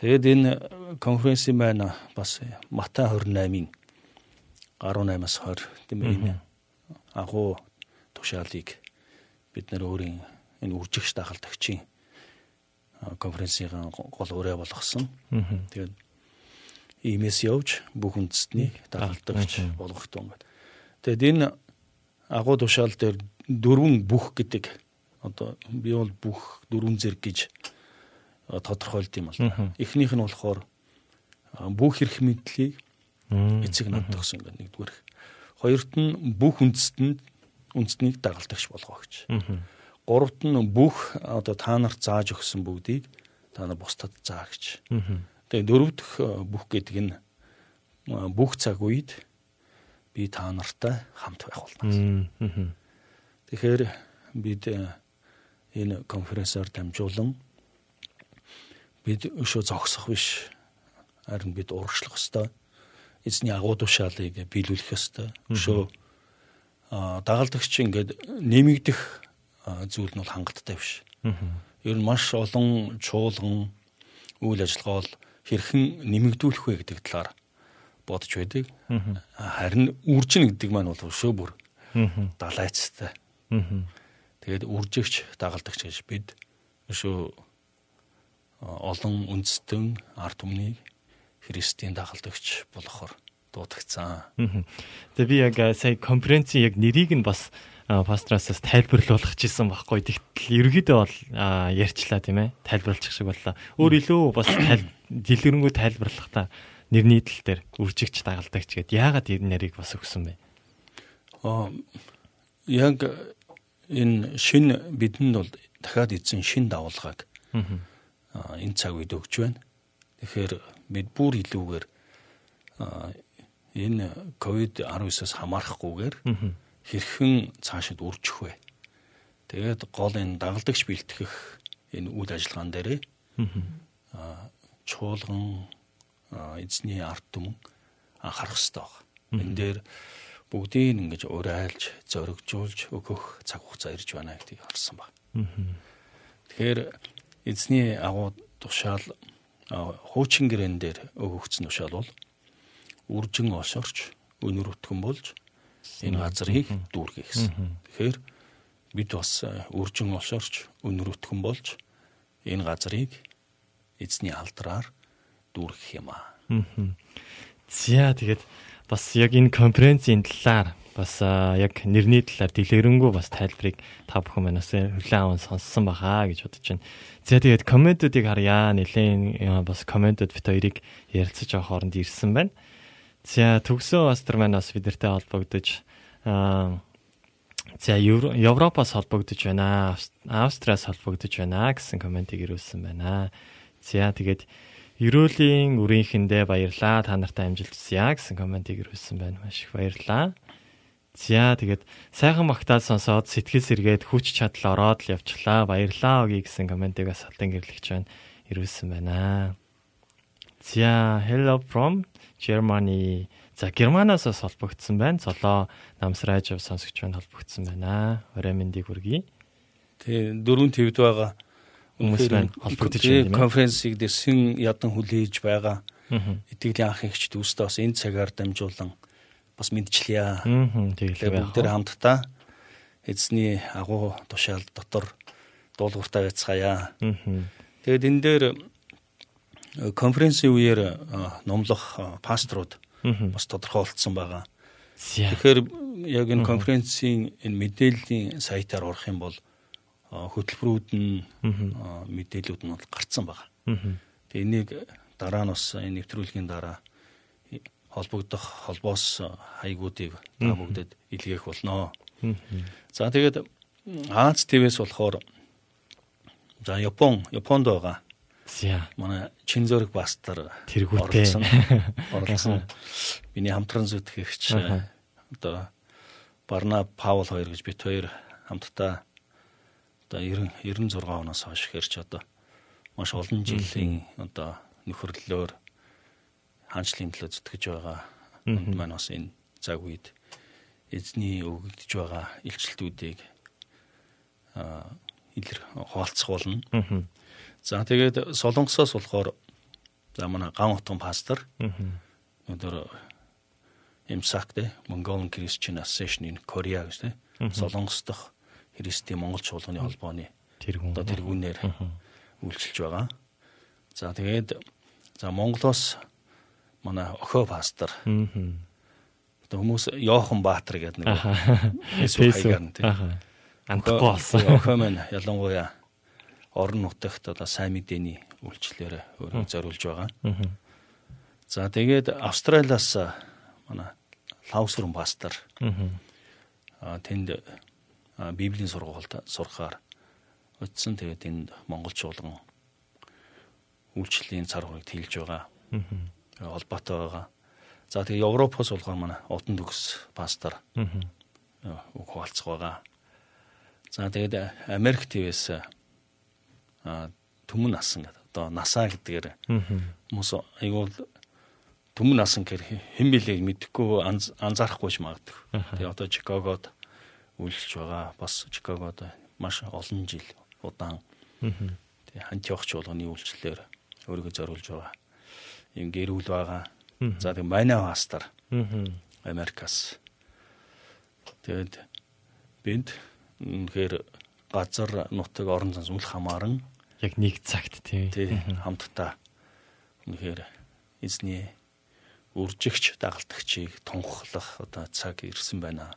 Тэгээд энэ конференцийн байна. Бас Матай 28-ийн 18-аас 20 тийм ээ агуу тушаалыг бид нэр өөрийн энэ үржигч дагалдагчийн конференцийн гол өрөө болгосон. Тэгээд иймээс явж бүх үндэстний дагалдагч болгох том байна. Тэгэд энэ агуу тушаал дээр дөрвөн бүх гэдэг одоо би бол бүх дөрвөн зэрэг гэж тодорхойлд юм бол. Эхнийх нь болохоор бүх эрх мэдлийг эцэг над төгсөн гэдэг нэгдүгээр. Хоёрт нь бүх үндэстэнд үндэстнийг дагалдагч болгоо гэж. Гуравт нь бүх одоо та нарт зааж өгсөн бүгдийг та нар бусдад заа гэж. Тэгээ дөрөв дэх а, бүх гэдэг нь бүх цаг үед би та нартай хамт байх болно. Тэгэхээр бид а, энэ конференсаар дамжуулан бид өшөө зогсох биш харин бид урагшлах ёстой. Эзний агуу тушаалыг биелүүлэх ёстой. Өшөө дагалдагч ингээд нэмэгдэх зүйл нь бол хангалттай биш. Ер нь маш олон чуулган үйл ажиллагаа бол хэрхэн нэмэгдүүлэх вэ гэдэг талаар бодож байдаг. Харин үржин гэдэг маань бол өшөө бүр далайцтай. Тэгээд үржигч дагалдагч гэж бид өшөө а, олон үндэстэн ард түмнийг Христийн дагалдагч болохоор дуудагцсан. Тэгээ би яг сая конференцийн яг нэрийг нь бас пастраасаас тайлбарлуулах гэсэн байхгүй. Тэгтэл ерөөдөө бол ярьчлаа тийм ээ. Тайлбарлчих шиг боллоо. Өөр илүү бас дэлгэрэнгүй тайлбарлах та нэрний тал дээр үржигч дагалдагч гэд яагаад энэ нэрийг бас өгсөн бэ? Аа, яг энэ шин бидэнд бол дахиад эзэн шин давалгааг аа, энэ цаг үед өгч байна. Тэгэхээр бид бүр илүүгээр аа, энэ ковид 19-оос хамаарахгүйгээр хэрхэн цаашид үржих вэ? Тэгээд гол энэ дагалдагч бэлтгэх энэ үйл ажиллагаан дээрээ аа, чуулган эзний ард түмэн анхаарах хэрэгтэй байна. Энэ дээр бүгдийг ингэж урайлж, зоригжуулж өгөх цаг хугацаа ирж байна гэдгийг харсан баг. Тэгэхээр эзний агуу тушаал аа, хуучин гэрэн дээр өгөгдсөн тушаал бол үржин осорч, өнөр өтгөн болж энэ газрыг дүүргэх гэсэн. Тэгэхээр бид бас үржин олшорч өнөр өтгөн болж энэ газрыг эзний алдраар дүүргэх юм аа. За тэгээд бас яг энэ конференцийн талаар бас яг нэрний талаар дэлгэрэнгүй бас тайлбарыг та бүхэн манаас хүлээн аван сонссон баха гэж бодож байна. За тэгээд комментуудыг харъя. Нилээн бас комментууд бит хоёрыг ярилцаж авах хооронд ирсэн байна. За төгсөө бас тэр маань бас бидэртэй холбогдож аа За Европоос холбогдож байна. Австриас холбогдож байна гэсэн комментиг ирүүлсэн байна. За тэгээд Ерөөлийн үрийнхэндээ баярлаа. Та нартай амжилт хүсье гэсэн комментиг ирүүлсэн байна. Маш их баярлаа. За тэгээд сайхан магтаал сонсоод сэтгэл сэргээд хүч чадал ороод л явчлаа. Баярлаа өгье гэсэн комментиг бас халтан гэрлэгч байна. Ирүүлсэн байна. За hello from Germany. За Германаас холбогдсон байна. Цолоо намсрааж сонсогч байна холбогдсон байна. Орой мэндийг хүргэе. Тэгээ дөрөв твд байгаа хүмүүс байна холбогдож байна тийм ээ. Конференцийг дэсэн ядан хүлээж байгаа. Итгэлийн анх ихч дүүстээ бас энэ цагаар дамжуулан бас мэдчлээ. Тэгэлээ. бүгд хамтдаа эзний агуу тушаал дотор дуулууртаа байцгаая. Тэгээд энэ дээр конференцийн үеэр номлох пасторууд бас тодорхойлцсон байгаа. Тэгэхээр яг энэ конференцийн энэ мэдээллийн сайтаар орох юм бол хөтөлбөрүүд нь мэдээлүүд нь бол гарцсан байгаа. Тэгээ энийг дараа нь бас энэ нэвтрүүлгийн дараа холбогдох холбоос хаягуудыг та бүгдэд илгээх болно. За тэгээд Аз ТВ-с болохоор за Япон Японд байгаа. За Манай Чинзөрг бастар тэргүүтэй. оролцсон. Миний хамтран зүтгэгч одоо Барна Паул хоёр гэж бит хоёр хамтдаа одоо 90 96 оноос хойш хэрч одоо маш олон жилийн одоо нөхөрлөлөөр хаанчлалын төлөө зүтгэж байгаа. Энд маань бас энэ цаг үед эзний өгөгдөж байгаа илчлэлтүүдийг а илэр хуваалцах болно. За тэгээд Солонгосоос болохоор за манай ган утган пастор. Өнөөдөр Имсак те Mongolian Christian Association in Korea гэж те. Солонгос дахь христийн монгол чуулганы холбооны тэргүүн одоо тэргүүнээр үйлчилж байгаа. За тэгээд за Монголоос манай охио пастор. Одоо хүмүүс Йохан Баатар гэдэг нэг Facebook хаягаар нь тийм андахгүй болсон. охио маань ялангуяа орон нутагт одоо сайн мэдээний үйлчлэлээр өөрөө зориулж байгаа. За тэгээд Австралиас манай Лаусрын пастор аа тэнд Библийн сургуульд сурахаар очисон. Тэгээд энд Монгол чуулган үйлчлэлийн цар хугыг тэлж байгаа. Холбоотой байгаа. За тэгээд Европоос болохоор манай Утан төгс пастор үг хуваалцах байгаа. За тэгээд Америк а түмэн насан гэдэг. Одоо насаа гэдгээр хүмүүс айгуул түмэн насан гэр хэн билээ мэдэхгүй анзаарахгүй ч магадгүй. Тэгээ одоо Чикагод үйлчилж байгаа. Бас Чикагод маш олон жил удаан тэгээ хантиох чуулганы үйлчлэлээр өөрийгөө зориулж байгаа. Ийм гэрүүл байгаа. За тэгээ манай пастор Америкас. Тэгээд бид үнэхээр газар нутаг орон зан сүмэл хамааран яг нэг цагт тийм. тий хамтдаа үнэхээр эзний үржигч дагалдагчийг тунхлах одоо цаг ирсэн байна.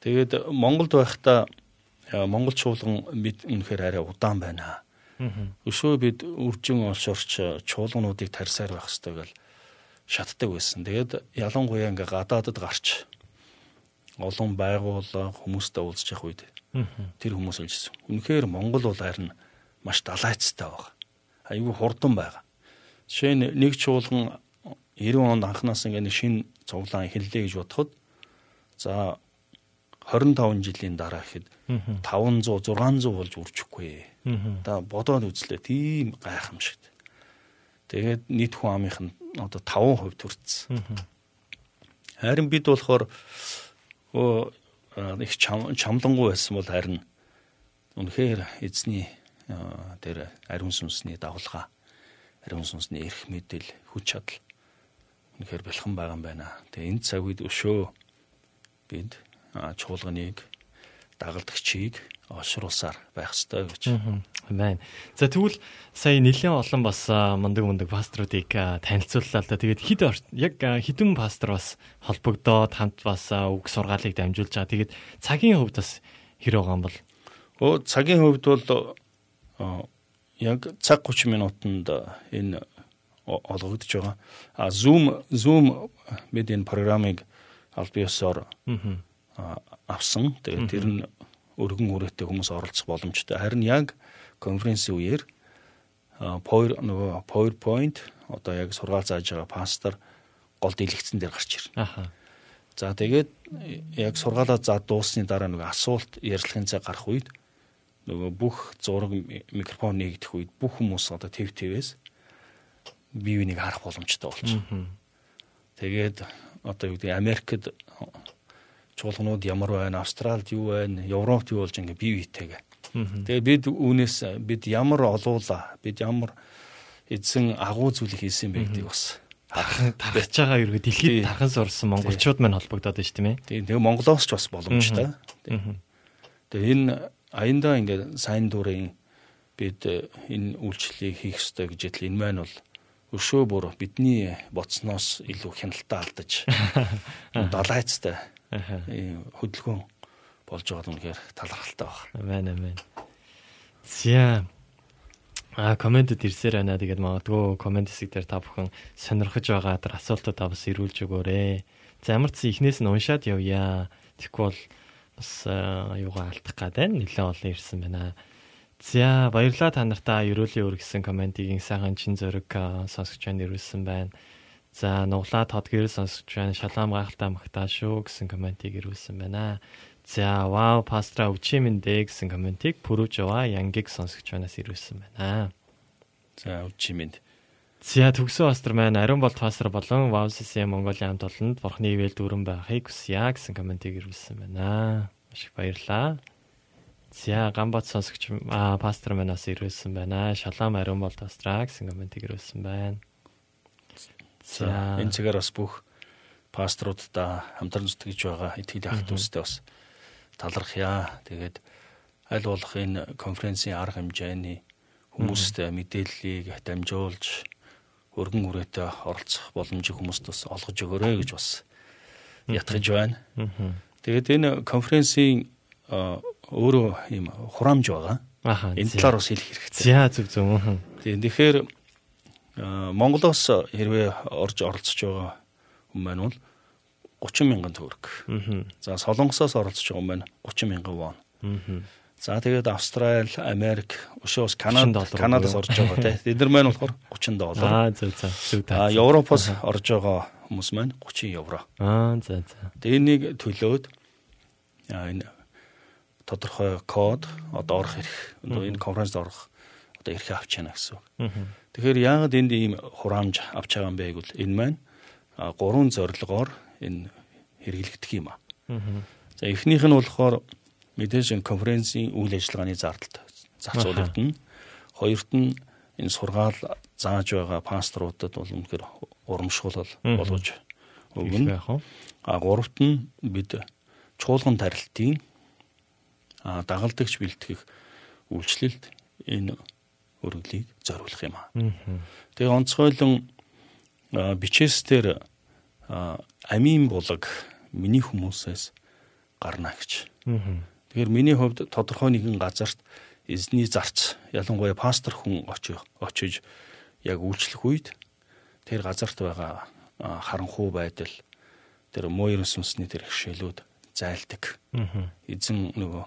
Тэгээд Монголд байхдаа Монгол чуулган бид үнэхээр арай удаан байна. Өшөө бид үржин олшорч чуулгануудыг тарьсаар байх хэрэгтэй гэл шатдаг байсан. Тэгээд ялангуяа ингээ гадаадд гарч олон байгууллага хүмүүстэй уулзчих үед тэр хүмүүс хэлжсэн. Үнэхээр Монгол бол харин маш далайцтай байгаа. Айгүй хурдан байгаа. Жишээ нь нэг чуулган 90 онд анханаас ингээ нэг шин цуглаан эхэллээ гэж бодоход за 25 жилийн дараа гэхэд 500 600 болж үржихгүй. Одоо бодоод үзлээ тийм гайхамшигт. Тэгээд нийт хүн амынх нь одоо 5% төрцсөн. Харин бид болохоор их чамлангуй байсан бол харин үнэхээр эзний тэр ариун сүнсний дагуулга ариун сүнсний эрх мэдэл хүч чадал үнэхээр бэлхэн байгаа юм байна. Тэгээ энэ цаг үед өшөө бид чуулганыг дагалдагчийг олшруулсаар байх ёстой гэж. Амен. За тэгвэл сая нэлээд олон бас мундаг мундаг пасторуудыг танилцууллаа л да. Тэгээд хэд яг хідэн пастор бас холбогдоод хамт бас үг сургаалыг дамжуулж байгаа. Тэгээд цагийн хувьд бас хэр байгаа юм бол? Оо цагийн хувьд бол яг цаг 30 минутанд энэ олгогдож байгаа. А Zoom Zoom бид энэ программыг аль биесээр авсан. Тэгээд тэр нь өргөн үрээтэй хүмүүс оролцох боломжтой. Харин яг конференцийн үеэр Power нөгөө PowerPoint одоо яг сургаал зааж байгаа пастор гол дэлгэцэн дээр гарч ирнэ. Аха. За тэгээд яг сургаалаа за дууссаны дараа нөгөө асуулт ярилцлагын цаг гарах үед нөгөө бүх зураг микрофон нэгдэх үед бүх хүмүүс одоо төв твээс бие биенийг харах боломжтой болчихно. Тэгээд одоо юу гэдэг Америкт чуулганууд ямар байна, Австралид юу байна, Европт юу болж ингээ бие биетэйгээ. Тэгээ бид үүнээс бид ямар олуула, бид ямар эзэн агуу зүйлийг хийсэн бэ гэдгийг бас харах тархаж байгаа ерөөд дэлхийд тархан сурсан монголчууд маань холбогдоод байна шүү дээ. Тийм тэгээ Монголоос ч бас боломжтой. Тэгээ энэ аяндаа ингээ сайн дурын бид энэ үйлчлэлийг хийх ёстой гэж ядл энэ маань бол өшөө бүр бидний боцноос илүү хяналтаа алдаж далайцтай хөдөлгөөн болж байгаа нь үнэхээр талархалтай байна. Амен амен. Зя А комментэд ирсээр байна. Тэгээд магадгүй коммент хэсэг дээр та бүхэн сонирхож байгаа тэр асуултууд та бас ирүүлж өгөөрэй. За ямар ч ихнээс нь уншаад явъя. Тэгэхгүй бол бас аюугаа алдах гад байна. Нилээ олон ирсэн байна. За баярлалаа та нартаа ерөөлийн өр гэсэн комментиг сайхан чин зөрөг сонсогч байна ирүүлсэн байна. За нуглаа тод гэрэл сонсогч байна. Шалаам гайхалтай магтаа шүү гэсэн комментиг ирүүлсэн байна. За вау пастра үчимэндэ гэсэн комментиг Пүрүжава Янгиг сонсогч банаас ирүүлсэн байна. За үчимэнд. За төгсөө пастор маань ариун болт пастор болон Вавсисийн Монголын хамт олонд бурхны ивэл дүүрэн байхыг хүсье гэсэн комментиг ирүүлсэн байна. Маш их баярлалаа. За гамбат сонсогч пастор манаас ирүүлсэн байна. Шалаам ариун болт пастраа гэсэн комментиг ирүүлсэн байна. За энэ цагаар бас бүх пасторудаа хамтран зүтгэж байгаа итгэл ах дүүстэй бас талархъя. Тэгээд аль болох энэ конференцийн арга хэмжээний хүмүүстэй мэдээллийг дамжуулж өргөн үрээтэй оролцох боломжийг хүмүүст бас олгож өгөөрэй гэж бас ятгахж байна. Тэгээд энэ конференцийн өөрөө ийм хураамж байгаа. Энэ талаар бас хэлэх хэрэгтэй. За зүг зүг. Тэгэхээр Монголоос хэрвээ орж оролцож байгаа хүн маань бол 30 мянган төгрөг. За Солонгосоос оролцож байгаа хүн маань 30 мянган вон. За тэгээд Австрали, Америк, өшөөс Канада, Канадаас орж байгаа тийм. Эдгээр маань болохоор 30 доллар. Аа зөв зөв. Зөв та. А Европоос орж байгаа хүмүүс маань 30 евро. Аа за за. Тэгээд энийг төлөөд энэ тодорхой код одоо орох хэрэг. Энэ конференцд орох одоо эрхээ авч яана гэсэн үг. Тэгэхээр яагаад энд ийм хураамж авч байгаа юм бэ гэвэл энэ маань гурван зорилгоор энэ хэрэглэгдэх юм аа. За эхнийх нь болохоор мэдээж энэ конференцийн үйл ажиллагааны зардалд зарцуулагдана. Хоёрт нь энэ сургаал зааж байгаа пасторуудад бол үнэхээр урамшуул болгож өгнө. А гуравт нь бид чуулган тарилтын дагалдагч бэлтгэх үйлчлэлд энэ өргөлийг зориулах юм аа. Тэгээ онцгойлон бичээсээр амийн булаг миний хүмүүсээс гарна гэж. Тэгэхээр миний хувьд тодорхой нэгэн газарт эзний зарц ялангуяа пастор хүн очиж яг үйлчлэх үед тэр газарт байгаа харанхуй байдал тэр муур сүнсний тэр хшээлүүд зайлдаг. Эзэн нөгөө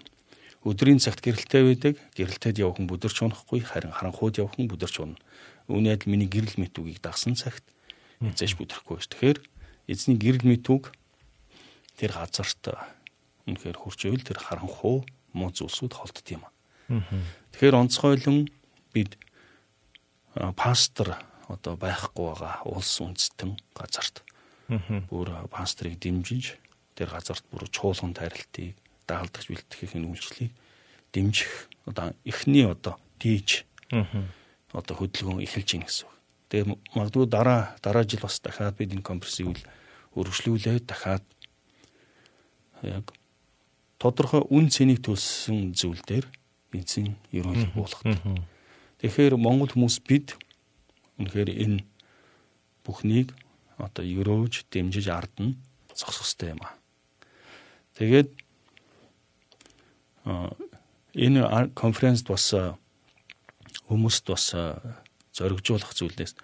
өдрийн цагт гэрэлтэй байдаг. Гэрэлтэд явах хүн бүдэрч унахгүй, харин харанхууд явах хүн бүдэрч унна. Үүнээд миний гэрэл мэт үгийг дагсан цагт эзэж бүдрэхгүй ш. Тэгэхээр эзний гэрэл мэт үг тэр газарт үнэхээр хурж ивэл тэр харанхуу муу зүйлсүүд холдд юм. Тэгэхээр онцгойлон бид пастор одоо байхгүй байгаа улс үндэстэн газарт бүр пастрыг дэмжиж тэр газарт бүр чуулган тарилтыг дагалдагч бэлтгэхийн үйлчлэлийг дэмжих одоо эхний одоо дийж одоо хөдөлгөөн эхэлж гин гэсэн үг. Тэгээ магадгүй дараа дараа жил бас дахиад бид энэ конференцийг үргэлжлүүлээд дахиад яг тодорхой үн цэнийг төлсөн зүйл дээр бензин ерөөлөг буулгадаг. Тэгэхээр Монгол хүмүүс бид үнэхээр энэ бүхнийг одоо өрөөж дэмжиж ардна зогсох хэрэгтэй юм аа. Тэгээд энэ конференцд бас хүмүүст бас зоригжуулах зүйлээс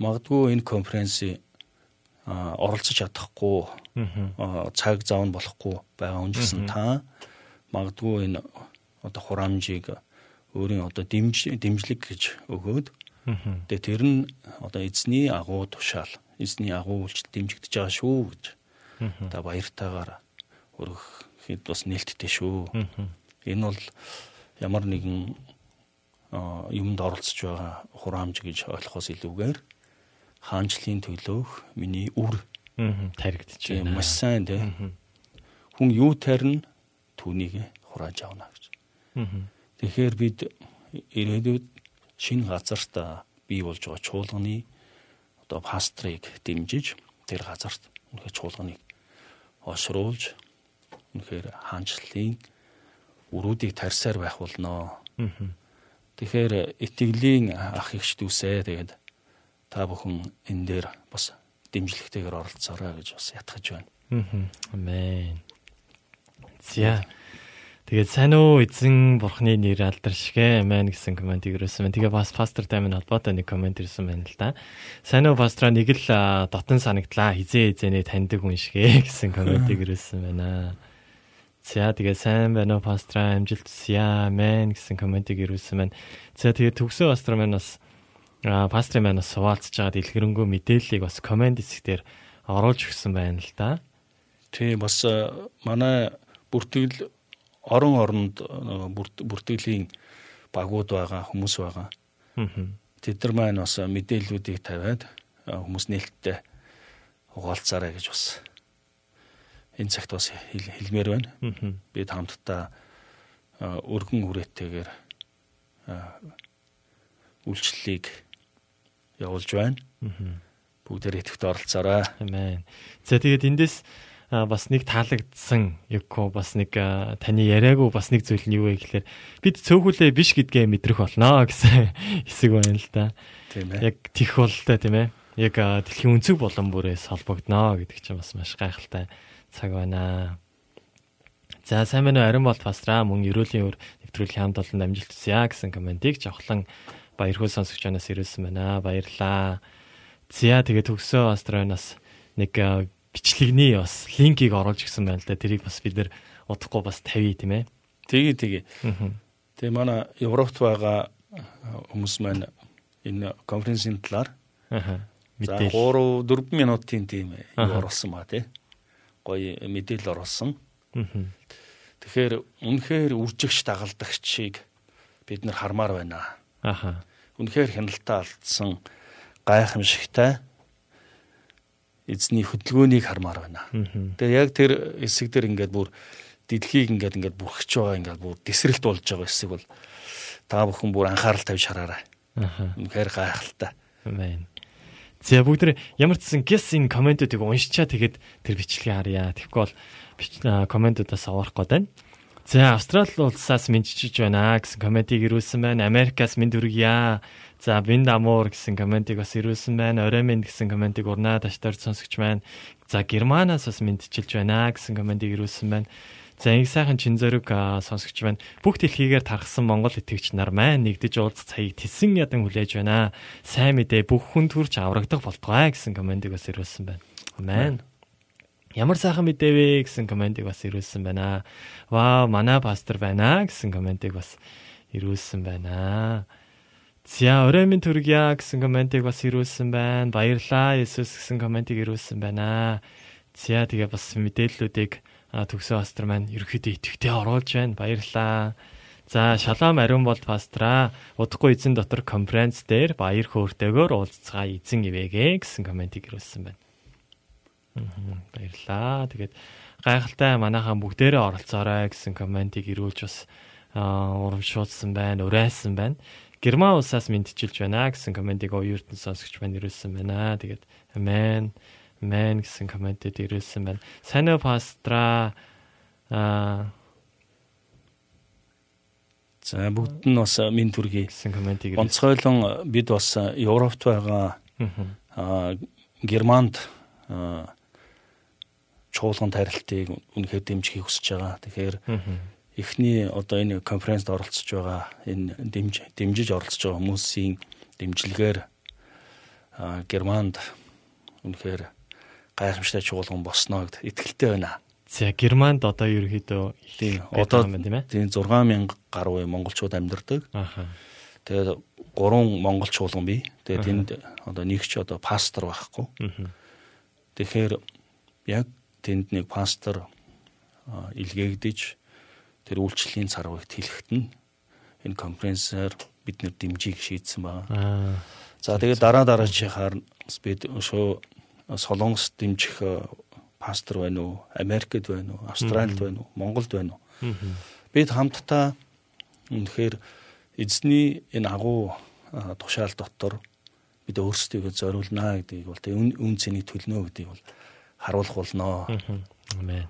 магадгүй энэ конференцийг оролцож чадахгүй. Цаг зав нь болохгүй байгаа хүн гэсэн та магадгүй энэ одоо хураамжийг өөрийн одоо дэмж дэмжлэг гэж өгөөд. Тэгээ тэр нь одоо эзний агуу тушаал эзний агуу үйлчлэл дэмжигдэж байгаа шүү гэж та баяртайгаар өргөхэд бас нээлттэй шүү. Энэ бол ямар нэгэн юмд оролцож байгаа хураамж гэж ойлгохоос илүүгээр хаанчлалын төлөөх миний үр таригдж байна. Маш сайн тий. Хүн юу тарина түүнийг хурааж авна гэж. Тэгэхээр бид ирээдүйд шинэ газарт бий болж байгаа чуулганы одоо пастрыг дэмжиж тэр газарт үнэхээр чуулганыг ошруулж үнэхээр хаанчлалын өрүүдийг тарьсаар байх болно. Тэгэхээр итгэлийн ах ихч дүүсээ тэгээд та бүхэн энэ дээр бас дэмжлэгтэйгээр оролцоорой гэж бас ятгахж байна. Амен. За. Тэгээд сайн уу эзэн бурхны нэр алдаршгэ амен гэсэн комент ирсэн байна. Тэгээ бас пастор таймын холбоотой нэг комент ирсэн байна л да. Сайн уу пастора нэг л дотн санагдлаа. Хизээ хизээнэ таньдаг хүн шигэ гэсэн комент ирсэн байна. За тэгээ сайн байна уу пастора амжилт хүсье амен гэсэн комментиг ирүүлсэн байна. За тэгээ төгсөө пастор маань бас а пастор маань бас суулцж байгаа дэлгэрэнгүй мэдээллийг бас комент хэсгээр оруулж өгсөн байна л да. Тий бас манай бүртгэл орон оронд бүртгэлийн багууд байгаа хүмүүс байгаа. Тэд нар маань бас мэдээллүүдийг тавиад хүмүүс нээлттэй угаалцаарай гэж бас энэ цагт бас хэлмээр байна. Бид хамтдаа өргөн үрээтэйгээр үйлчлэлийг явуулж байна. Бүгдээр идэвхтэй оролцоорой. Амен. За тэгээд эндээс бас нэг таалагдсан юко бас нэг таны яриаггүй бас нэг зүйл нь юу вэ гэхээр бид цөөхүлээ биш гэдгээ мэдрэх болно гэсэн хэсэг байна л да. Тийм ээ. Яг тих болтой тийм ээ. Яг дэлхийн өнцөг болон бүрээс холбогдно гэдэг чинь бас маш гайхалтай цаг байна. За сайн байна уу ариун болт пастраа мөн ерөөлийн өр нэвтрүүлгийн хамт олон амжилт хүсье гэсэн комментиг жавхлан баярхуу сонсогч анаас ирүүлсэн байна. Баярлаа. Зя тэгээ төгсөө астронаас нэг бичлэгний бас линкийг оруулж гисэн байна л да. Тэрийг бас бид нэр удахгүй бас тавья тийм ээ. Тэгээ тэгээ. Тэгээ манай Европт байгаа хүмүүс маань энэ конференцийн талаар мэдээлэл 3 4 минутын тийм оруулсан ба тий. Гоё мэдээлэл оруулсан. Тэгэхээр үнэхээр үржигч дагалдагчийг бид нар хармаар байна. Аха. Үнэхээр хяналтаа алдсан гайхамшигтай эзний хөдөлгөөнийг хармаар байна. Тэгээ яг тэр хэсэг дээр ингээд бүр дэлхийг ингээд ингээд бүрхэж байгаа ингээд бүр тесрэлт болж байгаа хэсэг бол та бүхэн бүр анхаарал тавьж хараарай. Аха. Үнэхээр гайхалтай. Амен. За бүгд ямар ч гэсэн гэс энэ комментуудыг уншичаа тэгээд тэр бичлэгийг харъя. Тэгэхгүй бол комментуудаас аврах гээд байна. За Австрали улсаас мэдчиж байна гэсэн комментиг ирүүлсэн байна. Америкаас мэд хүргье. За Бинд Амуур гэсэн комментиг бас ирүүлсэн байна. Орой минь гэсэн комментиг урнаа таштаар сонсогч байна. За Германаас бас мэдчилж байна гэсэн комментиг ирүүлсэн байна. За их сайхан чин зориг сонсогч байна. Бүх дэлхийгээр тархсан Монгол итгэгч нар маань нэгдэж уулз цагийг тэсэн ядан хүлээж байна. Сайн мэдээ бүх хүн төрч аврагдах болтугай гэсэн комментиг бас ирүүлсэн байна. Амен. Ямар сайхан мэдээ вэ гэсэн комментиг бас ирүүлсэн байна. Вау, манай пастор байна гэсэн комментиг бас ирүүлсэн байна. За, орой минь төргийа гэсэн комментиг бас ирүүлсэн байна. Баярлаа Есүс гэсэн комментиг ирүүлсэн байна. За, тэгээ бас мэдээллүүдийг төгсөө пастор маань ерөөхдөө итгэвтэй оруулж байна. Баярлаа. За, шалаам ариун болт пастраа удахгүй эзэн дотор конференц дээр баяр хөөртэйгээр уулзцаа эзэн ивэгээ гэсэн комментиг ирүүлсэн байна. Баярлаа. Тэгээд гайхалтай манайхаа бүгдээрээ оролцоорой гэсэн комментиг ирүүлж бас урамшуулсан байна, урайсан байна. Герман улсаас мэдчилж байна гэсэн комментиг оюутан сонсогч маань ирүүлсэн байна. Тэгээд амен, амен гэсэн комментэд ирүүлсэн байна. Сайн уу пастра Аа За бүгд нь бас минь төргий. гэсэн комментиг Онцгойлон бид бас Европт байгаа Аа. аа, Германд аа, чуулган тарилтыг үнэхээр дэмжихийг хүсэж байгаа. Тэгэхээр эхний одоо энэ конференцд оролцож байгаа энэ дэмж дэмжиж оролцож байгаа хүмүүсийн дэмжлэгээр Германд үнэхээр гайхамшигтай чуулган босноо гэдэгт итгэлтэй байна. За Германд одоо ерөөхдөө Тийм одоо тийм ээ. тийм 6000 гаруй монголчууд амьдардаг. Ааха. Тэгээд гурван монгол чуулган бий. Тэгээд тэнд одоо нэг ч одоо пастор байхгүй. Тэгэхээр яг тэнд нэг пастор илгээгдэж тэр үйлчлэлийн царгыг тэлэхэд нь энэ конференсээр бид нэр дэмжийг шийдсэн байна. За тэгээд дараа дараачихаар бид шөө солонгос дэмжих пастор байна уу, Америкт байна уу, Австралид байна уу, Монголд байна уу? Бид хамтдаа үнэхээр эзний энэ агуу тушаал дотор бид өөрсдийгөө зориулнаа гэдгийг бол тэг үн үн цэнийг төлнө гэдгийг бол харуулах болноо. Амен.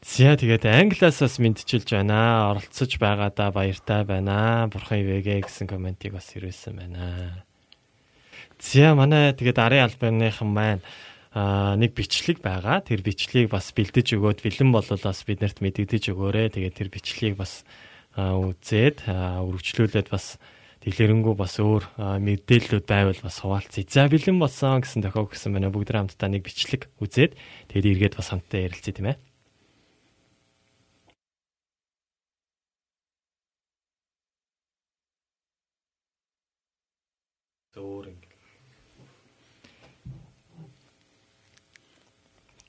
За тэгээд англиас бас мэдчилж байна. Оролцож байгаадаа баяртай байна. Бурхан ивэгээ гэсэн комментиг бас ирүүлсэн байна. За манай тэгээд арын албаныхан маань а нэг бичлэг байгаа. Тэр бичлэгийг бас бэлдэж өгөөд бэлэн болвол бас биднэрт мэдэгдэж өгөөрэй. Тэгээд тэр бичлэгийг бас үзээд үргэлжлүүлээд бас дэлгэрэнгүй бас өөр мэдээллүүд байвал бас хуваалцъя. За бэлэн болсон гэсэн тохиог гэсэн байна. Бүгд хамтдаа нэг бичлэг үзээд тэгээд эргээд бас хамтдаа ярилцъя тийм ээ. Зөөр ингэ.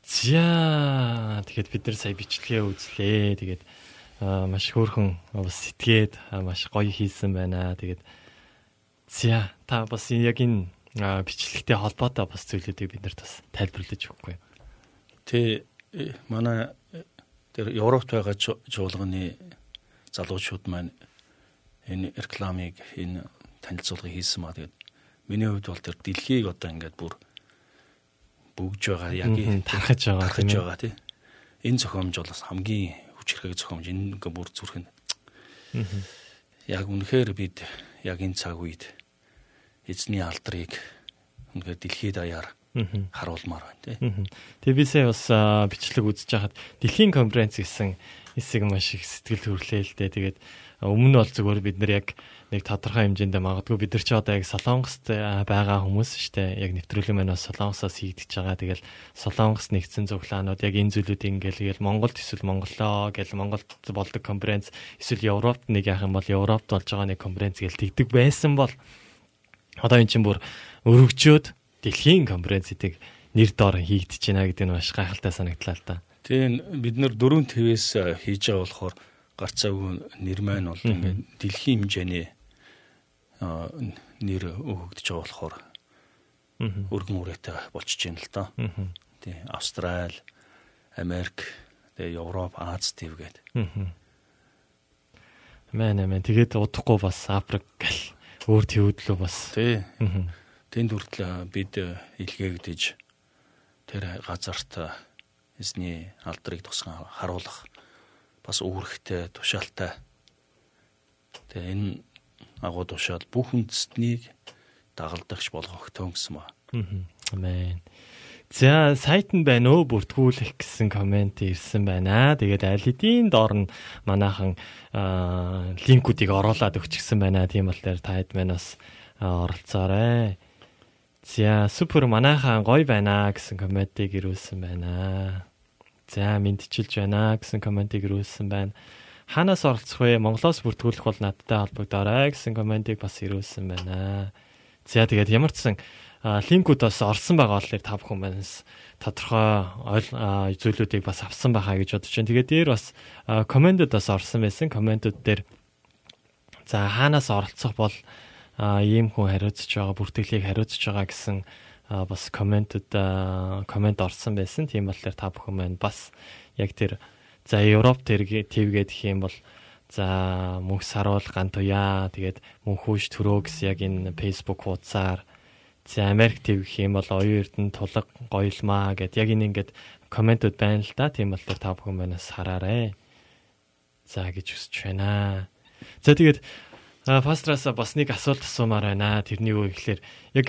За тэгээд бид нар сая бичлэгээ үзлээ. Тэгээд маш хөөрхөн бас сэтгээд маш гоё хийсэн байна. Тэгээд за та бас яг энэ бичлэгтэй холбоотой бас зүйлүүдийг бид нарт бас тайлбарлаж өгөхгүй. Тэ э, манай тэр Европт байгаа чу- чуулганы залуучууд маань энэ рекламыг энэ танилцуулгыг хийсэн маа тэгээд миний хувьд бол тэр дэлхийг одоо ингээд бүр бүгж байгаа яг тархаж байгаа тархаж тийм байгаа тий. Энэ зохиомж бол бас хамгийн хүчрхэг зохиомж. Энэ ингээ бүр зүрхэн яг үнэхээр бид яг энэ цаг үед эзний алдрыг үнэхээр дэлхийд даяар харуулмаар байна тий. Тэгээ би сая бас бичлэг үзэж хахад дэлхийн конференц гэсэн хэсэг маш их сэтгэл хөдлөө л дээ. Тэгээд өмнө нь бол зүгээр бид нар яг нэг тодорхой хэмжээндээ магадгүй бид нар ч одоо яг Солонгост аа, байгаа хүмүүс шүү дээ. Яг нэвтрүүлэг маань бас Солонгосоос хийгдэж байгаа. Тэгэл Солонгос нэгдсэн цуглаанууд яг энэ зүйлүүд ингээл гээл Монголд эсвэл Монголоо гэл Монголд болдог конференц эсвэл Европт нэг яах юм бол Европт болж байгаа нэг конференц гээл тэгдэг байсан бол одоо эн чинь бүр өргөжөөд дэлхийн конференцийг нэр доор хийгдэж байна гэдэг нь маш гайхалтай санагдлаа л да. Тэгээ бид нар дөрөв твээс хийж байгаа болохоор гарцаагүй нэр маань бол ингээд дэлхийн хэмжээний нэр өгөгдөж байгаа болохоор өргөн үрээтэй болчихж байна л доо. Тий Австрал, Америк, тэгээ Европ, Аз твгээд. Мэн мэн тэгээд удахгүй бас Африк гэл өөр төвөдлөө бас. Тий тэнд хүртэл бид илгээгдэж тэр газарт эзний алдрыг тусган харуулах бас үүрэгтэй тушаалтай. Тэгээ энэ агуу тушаал бүх үндэстнийг дагалдагч болгох төн гэсэн ба. Амен. За сайт нь байна уу бүртгүүлэх гэсэн комент ирсэн байна. Тэгээд аль хэдийн доор нь манайхан линкүүдийг оруулаад өгчихсэн байна. Тийм бол тэр таад маань бас оролцоорой. За супер манайхан гоё байна гэсэн комментиг ирүүлсэн байна. За мэдчилж байна гэсэн комментиг ирүүлсэн байна. Ханаас оролцох вэ? Монголоос бүртгүүлэх бол надтай холбогдоорой гэсэн комментиг бас ирүүлсэн байна. За тэгээд ямар ч сан линкүүд бас орсон байгаа болохоор та бүхэн манаас тодорхой зүйлүүдийг бас авсан байхаа гэж бодож байна. Тэгээд дээр бас комментод бас орсон байсан. Комментод дээр за хаанаас оролцох бол ийм хүн хариуцж байгаа, бүртгэлийг хариуцж байгаа гэсэн бас комментод коммент орсон байсан. Тийм болохоор та бүхэн маань бас яг тэр за Европ твгээд гэх юм бол за мөнх саруул гант уяа тэгээд мөнхүүш төрөө гэсэн яг энэ Facebook хуудасаар За Америк ТV гэх юм бол оюун эрдэнэ тулаг гоёлмаа гэд яг энэ ингээд комментууд байна л да. Тийм болохоор та бүхэн манаас хараарэ. За гэж хүсэж байна. За тэгээд пастраас бас нэг асуулт асуумаар байна. Тэрний үе ихлээр яг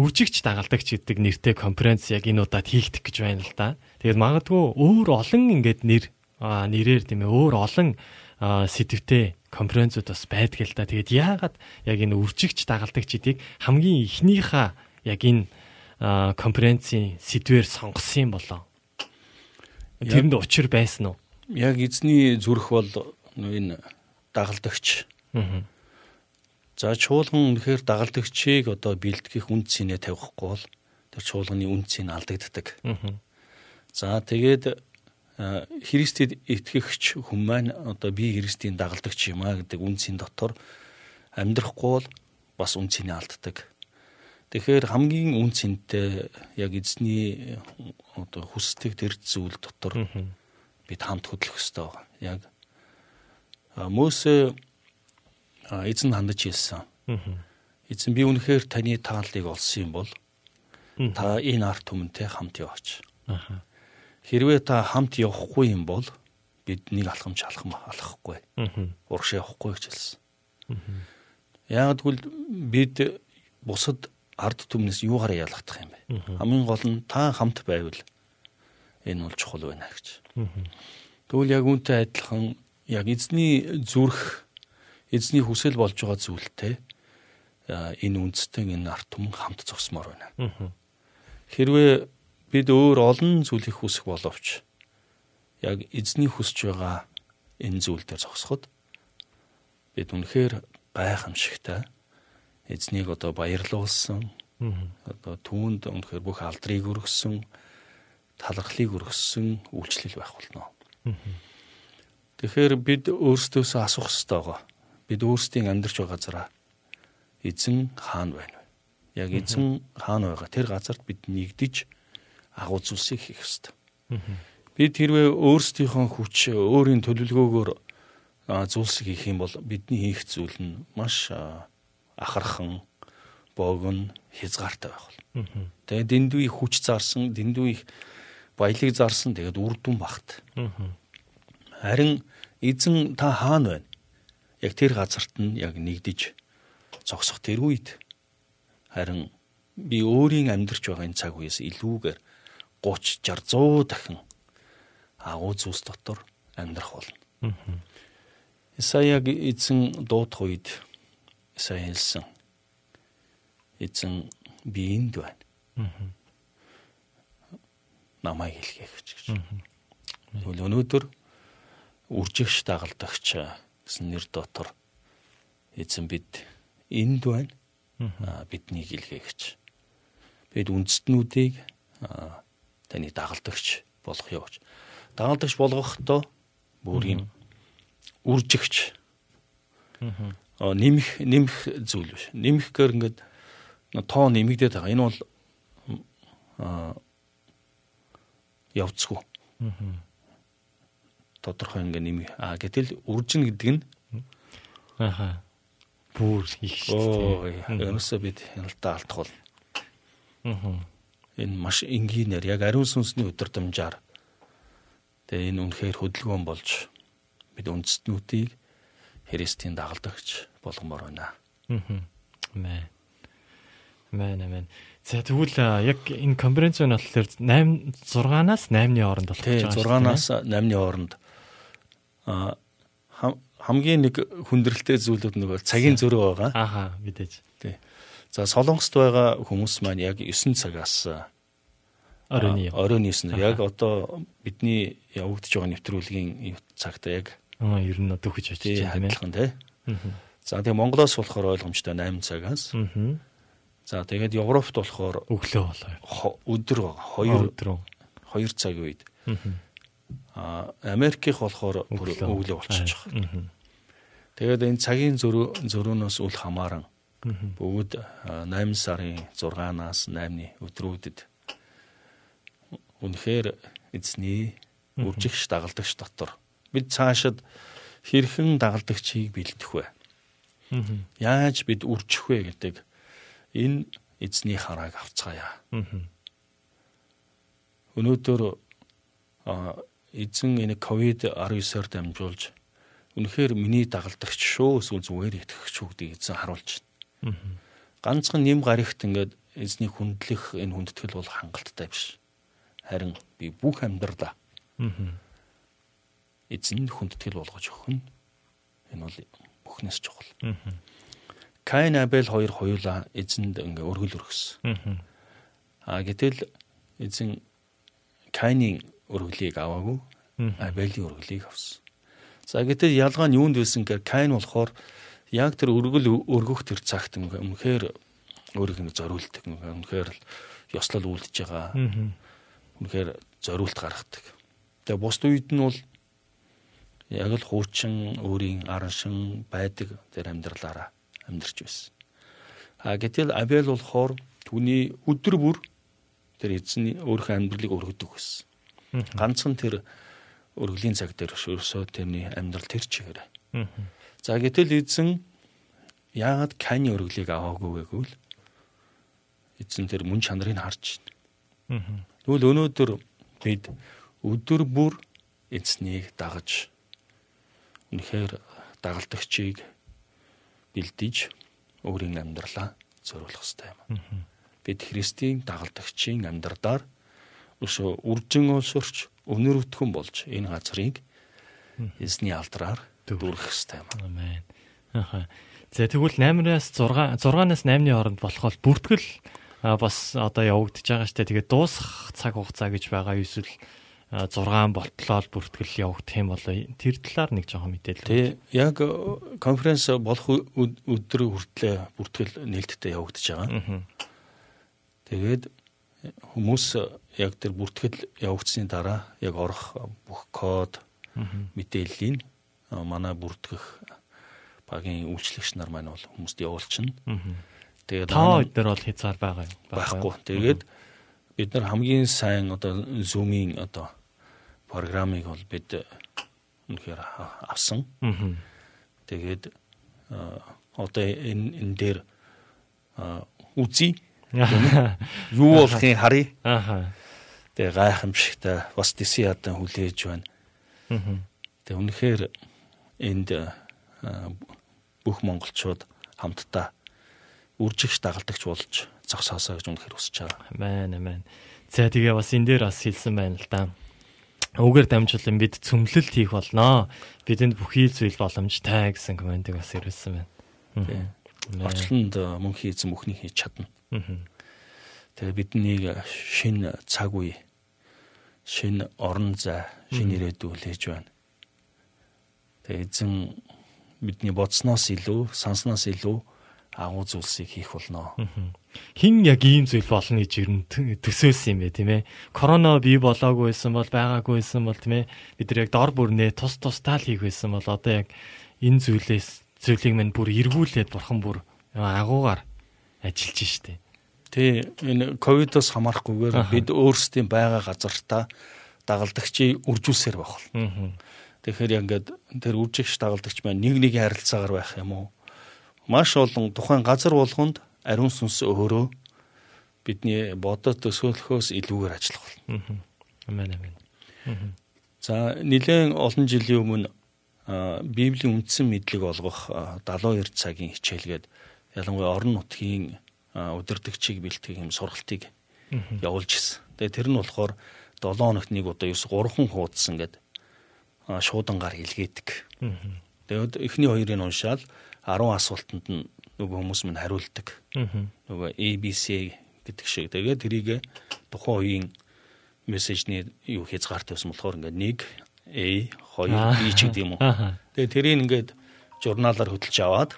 үржигч дагалдагч гэдэг нэртэй конференц яг энэ удаад хийгдэх гэж байна л да. Тэгээд магадгүй өөр олон ингээд нэр нэрээр тийм ээ өөр олон сэдвтэй конференцуд бас байдаг л да. Тэгээд яагаад яг энэ үржигч дагалдагчдыг хамгийн ихнийхээ яг энэ конференцийн сэдвээр сонгосон юм болоо. Тэрэнд учир байсан уу? Яг эзний зүрх бол энэ дагалдагч. Аа. За чуулган үнэхээр дагалдагчийг одоо бэлтгэх үн цэнэ тавихгүй бол тэр чуулганы үн цэн алдагддаг. За тэгээд Христэд итгэгч хүн маань одоо би Христийн дагалдагч юм а гэдэг үнцийн дотор амьдрахгүй бол бас үнцнийг алддаг. Тэгэхээр хамгийн үнцэнтэй яг эзний одоо хүсдэг тэр зүйл дотор бид хамт хөдлөх ёстой байгаа. Яг Мосе эзэн хандаж хэлсэн. Эзэн би үнэхээр таны тааллыг олсон юм бол та энэ арт түмэнтэй хамт яваач. Аа. Хэрвээ та хамт явахгүй юм бол биднийг алхамж алхам алхахгүй. Урагш явахгүй гэж хэлсэн. Яг тэгвэл бид бусад ард түмнээс юугаараа ялгах юм бэ? Хамгийн гол нь та хамт байвал энэ бол чухал байна гэж. Тэгвэл яг үүнтэй адилхан яг эзний зүрх эзний хүсэл болж байгаа зүйлтэй энэ үндэстэн энэ арт түмэн хамт зогсмоор байна. Хэрвээ бид өөр олон зүйлийг хүсэх боловч яг эзний хүсэж байгаа энэ зүйл дээр зогсоход бид үнэхээр гайхамшигтай эзнийг одоо баярлуулсан одоо түүнд үнэхээр бүх алдрыг өргөсөн талархлыг өргөсөн үйлчлэл байх болно. Тэгэхээр бид өөрсдөөсөө асуух хэрэгтэй байгаа. Бид өөрсдийн амьдарч байгаа газараа эзэн хаана байна? Яг эзэн хаана байгаа? Тэр газарт бид нэгдэж агуу зүйлсийг хийх ёстой. Бид хэрвээ өөрсдийнхөө хүч, өөрийн төлөвлөгөөгөөр зүйлсийг хийх юм бол бидний хийх зүйл нь маш ахархан, богино, хязгаартай байх болно. Тэгээд дэндүү их хүч зарсан, дэндүү их баялаг зарсан тэгээд үр дүн багт. Харин эзэн та хаана байна? Яг тэр газарт нь яг нэгдэж зогсох тэр үед харин би өөрийн амьдарч байгаа энэ цаг үеэс илүүгээр 30 60 100 дахин агуу зүйлс дотор амьдрах болно. Исаяг эзэн дуудах үед Исая хэлсэн. Эзэн би энд байна. Намайг хэлгээ гэж. Тэгвэл өнөөдөр үржигч дагалдагч гэсэн нэр дотор эзэн бид энд байна. Бидний хэлгээ гэж. Бид үндэстнүүдийг таны дагалдагч болох явж. Дагалдагч болгохдоо бүр юм үржигч. Аа нэмэх нэмэх зүйл биш. Нэмэхээр ингээд тоо нэмэгдээд байгаа. Энэ бол аа явцгүй. Тодорхой ингээ нэмэх. Аа гэтэл үржин гэдэг нь Аха. Бүр их шүү ерөөсөө бид хяналтаа алдах бол Аа. энэ маш энгийнээр яг ариун сүнсний өдөрдмжаар тэгээ энэ үнэхээр хөдөлгөөн болж бид үндэстнүүдийг Христийн дагалдагч болгомоор байна. Мм. Мэ. Мэн мэн. За тэгвэл а, яг энэ конференц нь болохоор 8 6-наас 8-ны хооронд болох гэж байгаа 6-наас 8-ны хооронд а хамгийн нэг хүндрэлтэй зүйлүүд нөгөө цагийн зөрөө байгаа. Ааха мэдээж. За Солонгост байгаа хүмүүс маань яг 9 цагаас Оройн юм. оройн 9 яг одоо бидний явагдаж байгаа нэвтрүүлгийн цагт яг Аа ер нь одоо хүч очиж тий ээ. адилхан тий. За тэгээ Монголоос болохоор ойлгомжтой 8 цагаас. Аа. За тэгээд Европт болохоор Өглөө болоо. өдөр байгаа. 2 өдрөө. 2 цагийн үед. Аа. Америкийнх болохоор Өглөө. болчихж байгаа. Аа. Тэгээд энэ цагийн зөрүү зөрүүнөөс үл хамааран Аа. бүгд а, 8 сарын 6-наас 8-ны өдрүүдэд үнэхээр эзний үржигч дагалдагч дотор бид цаашид хэрхэн дагалдагчийг бэлдэх вэ? Яаж бид үржих вэ гэдэг энэ эзний харааг авцгаая. Өнөөдөр эзэн энэ ковид 19-оор дамжуулж үнэхээр миний дагалдагч шүү эсвэл зүгээр итгэгч шүү гэдгийг эзэн харуулж байна. Ганцхан нэм гарагт ингээд эзний хүндлэх энэ хүндэтгэл бол хангалттай биш. Харин би бүх амьдралаа эзэнд хүндэтгэл болгож өгөх нь энэ бол бүхнээс чухал. Каин Абель хоёр хоёулаа эзэнд ингээ өргөл өргөсөн. Мгм. А гэтэл эзэн Каинийн өргөлийг аваагүй. Абелийн өргөлийг авсан. За гэтэл ялгаа нь юунд байсан гэхээр Каин болохоор яг тэр өргөл өргөх тэр цагт үнэхээр өөрийг нэг зориулдаг үнэхээр л ёслол үлдэж байгаа. Үнэхээр зориулт гаргадаг. Тэгээ бусд үед нь бол яг л хуучин өөрийн араншин байдаг тэр амьдралаараа амьдарч байсан. А гэтэл Абель болохоор түүний өдөр бүр тэр эзний өөрийнхөө амьдралыг өргөдөг байсан. Ганцхан тэр өргөлийн цаг дээр ерөөсөө тэрний амьдрал тэр чигээр. Мгм. За гэтэл эзэн яагаад Кайны өргөлийг аваагүй гэвэл эзэн тэр мөн чанарыг харж байна. Тэгвэл өнөөдөр бид өдөр бүр эзнийг дагаж үнэхээр дагалдагчийг бэлдэж өөрийн амьдралаа зориулах хэрэгтэй юм. Бид Христийн дагалдагчийн амьдралаар үржин олсорч өнөр өтгөн болж энэ газрыг эзний алдраар дүүргэх хэрэгтэй юм. Амен. Аха. За тэгвэл 8-аас 6 6-наас 8-ны хооронд болох бол бүртгэл бас одоо явагдаж байгаа штэ. Тэгээд дуусах цаг хугацаа гэж байгаа эсвэл а, 6 болтлоо бүртгэл явагдах юм бол тэр талаар нэг жоохон мэдээлэл. Тэ яг э, конференц болох өдөр хүртлээр бүртгэл нээлттэй явагдаж байгаа. Тэгээд хүмүүс яг тэр бүртгэл явагдсны дараа яг орох бүх код мэдээллийг манай бүртгэх багийн үйлчлэгч нар маань бол хүмүүст явуулчихна. Тэгээд Та дараа нь хэд нар бол хязгаар байгаа юм? байхгүй. Тэгээд бид нар хамгийн сайн одоо Zoom-ийн одоо программыг бол бид үнэхээр авсан. Тэгээд одоо энэ энэ дээр үзье. Юу болохыг харъя. Аха. Тэгээ гайхамшигтай бас диси ядан хүлээж байна. Мгм. Тэгээ үнэхээр энд бүх монголчууд хамтдаа үржигч дагалдагч болж зогсоосоо гэж үнэхээр хүсэж байгаа. Амен амен. За тэгээ бас энэ дээр бас хэлсэн байна л да. Үгээр дамжуулан бид цөмлөлт хийх болноо. Бидэнд бүхий зүйл боломжтой гэсэн комментиг бас ирүүлсэн байна. Тийм. Орчлонд а, мөн хийсэн бүхнийг хийж чадна. Тэгээ биднийг шин цаг үе, шин орон зай, шин ирээдүй хүлээж байна. Тэгээ эзэн бидний бодсноос илүү, сансноос илүү агуу зүйлсийг хийх болно. Хин яг ийм зүйл болно гэж ер нь төсөөлсөн юм бэ тийм ээ. Корона бий болоогүй байсан бол байгаагүй байсан бол тийм ээ. Бид нар яг дор бүрнээ тус тусдаа л хийх байсан бол одоо яг энэ зүйлээс зүйлийг мань бүр эргүүлээд бурхан бүр агуугаар ажиллаж штэ. Тэ энэ ковидоос хамаарахгүйгээр бид өөрсдийн байгаа газартаа дагалдагчийг үржүүлсээр байх бол. Тэгэхээр яг ингээд тэр үржигч дагалдагч маань нэг нэг харилцаагаар байх юм уу? Маш олон тухайн газар болгонд ариун сүнс өөрөө бидний бодод төсөөлөхөөс илүүгээр ажиллах. Аа. Амен амен. За нэлээд олон жилийн өмнө Библийн үндсэн мэдлэг олгох а, 72 цагийн хичээлгээд ялангуяа орон нутгийн а, удирдагчийг бэлтгэх юм сургалтыг явуулж ирсэн. Тэгээ тэр нь болохоор 7 хоногт нэг удаа ерөөс 3хан хуудсан гэдэг шуудангаар илгээдэг. Тэгээд эхний хоёрыг уншаал 10 асуултанд нь нөгөө хүмүүс минь хариулдаг. Нөгөө ABC гэдэг шиг. Тэгээд тэрийг тухайн үеийн мессежний юу хязгаартай байсан болохоор ингээд 1 A 2 B ч гэдэг юм уу. Тэгээд тэрийг ингээд журналаар хөтлж аваад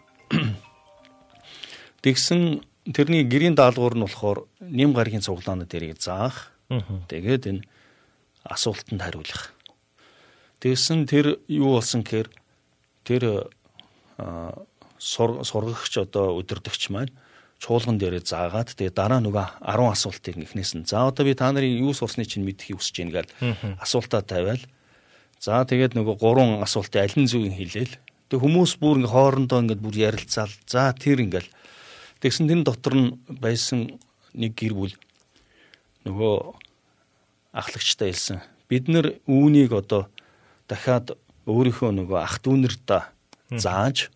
тэгсэн тэрний гэрийн даалгавар нь болохоор нэм гарагийн цуглааны дээрийг заах. Аа. Тэгээд энэ асуултанд хариулах. Тэгсэн тэр юу болсон гэхээр тэр сургагч одоо өдөрдөгч маань чуулган дээрээ заагаад тэгээ дараа нөгөө 10 асуултыг эхнээс нь за одоо би та нарын юу сурсны чинь мэдхийг хүсэж байна гэл асуултаа тавиал за тэгээд нөгөө гурван асуултын аль нь зөв хэлээл тэг хүмүүс бүр ингээ хоорондоо ингээ бүр ярилцаал за тэр ингээл Тэгсэн тэн дотор нь байсан нэг гэр бүл нөгөө ахлагчтай хэлсэн. Бид нэр үүнийг одоо дахиад өөрийнхөө нөгөө ах дүүнэртээ зааж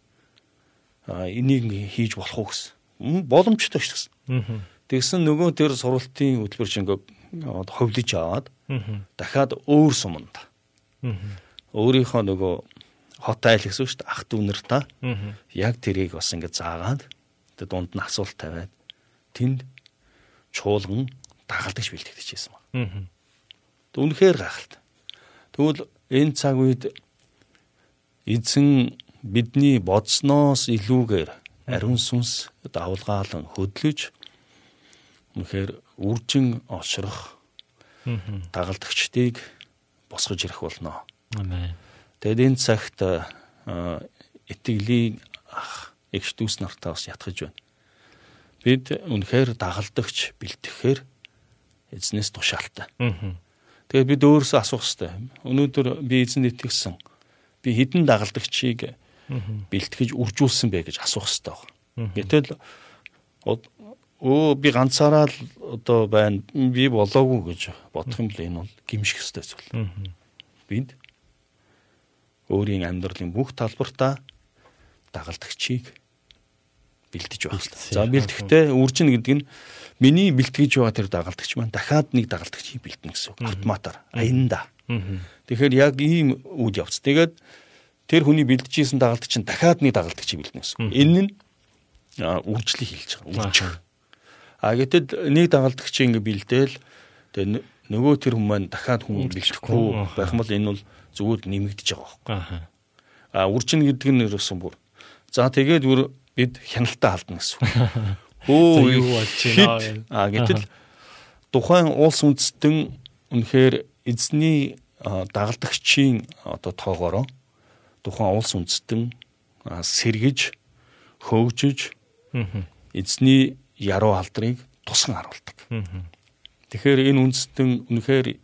энийг хийж болох уу гэсэн. Боломжтой ш гэсэн. Тэгсэн нөгөө тэр сургалтын хөтөлбөр чинь ховлиж аваад дахиад өөр суманд. Өөрийнхөө нөгөө хот айл гэсэн шүү дээ ах дүүнэр та. Яг тэрийг бас ингэ заагаад тэг дунд нь асуулт тавиад тэнд чуулган дагалдагч бэлтгэж байна. Үнэхээр гахалтай. Тэгвэл энэ цаг үед эзэн бидний бодсноос илүүгээр ариун сүнс давлгаалan хөдлөж үнэхээр үржин олшрох дагалдагчдыг босгож ирэх болно. Амен. Тэгэд энэ цагт итгэлийн ах эгч дүүс нартаа бас ятгах байна. Бид үнэхээр дагалдагч бэлтгэхээр эзнээс тушаалтай. Тэгээд бид өөрөөсөө асуух хэрэгтэй. Өнөөдөр би эзэнд итгэсэн. Би хідэн дагалдагчийг бэлтгэж үржүүлсэн бэ гэж асуух хэрэгтэй. Гэтэл өө би ганцаараа л одоо байна. Би болоогүй гэж бодох юм бол энэ бол гимших ёстой зүйл. Бид өөрийн амьдралын бүх талбартаа дагалдагчийг бэлдэж байх хэрэгтэй. За бэлтгэхдээ үржин гэдэг нь миний бэлтгэж байгаа тэр дагалдагч маань дахиад нэг дагалдагчийг бэлдэнэ гэсэн үг. Автоматар аянда. Тэгэхээр яг ийм үйл явц. Тэгээд тэр хүний бэлдэжсэн дагалдагч нь дахиад нэг дагалдагчийг бэлдэнэ гэсэн. Энэ нь үржлийг хэлж байгаа. Үржих. А гэтэл нэг дагалдагч ингэ бэлдээл тэгээ нөгөө тэр хүмүүс маань дахиад хүн бэлтгэхгүй байх юм бол энэ бол зүгээр нэмэгдэж байгаа байхгүй. А үржин гэдэг нь ерөөсөн бүр. За тэгээд бүр бид хяналтаа халдна гэсэн. Өө юу болж байна? А гэтэл тухайн улс үндэстэн үнэхээр эзний дагалдагчийн одоо тоогоороо тухайн улс үндэстэн сэргэж хөгжиж эзний яруу алдрыг тусган харуулдаг. Тэгэхээр энэ үндэстэн үнэхээр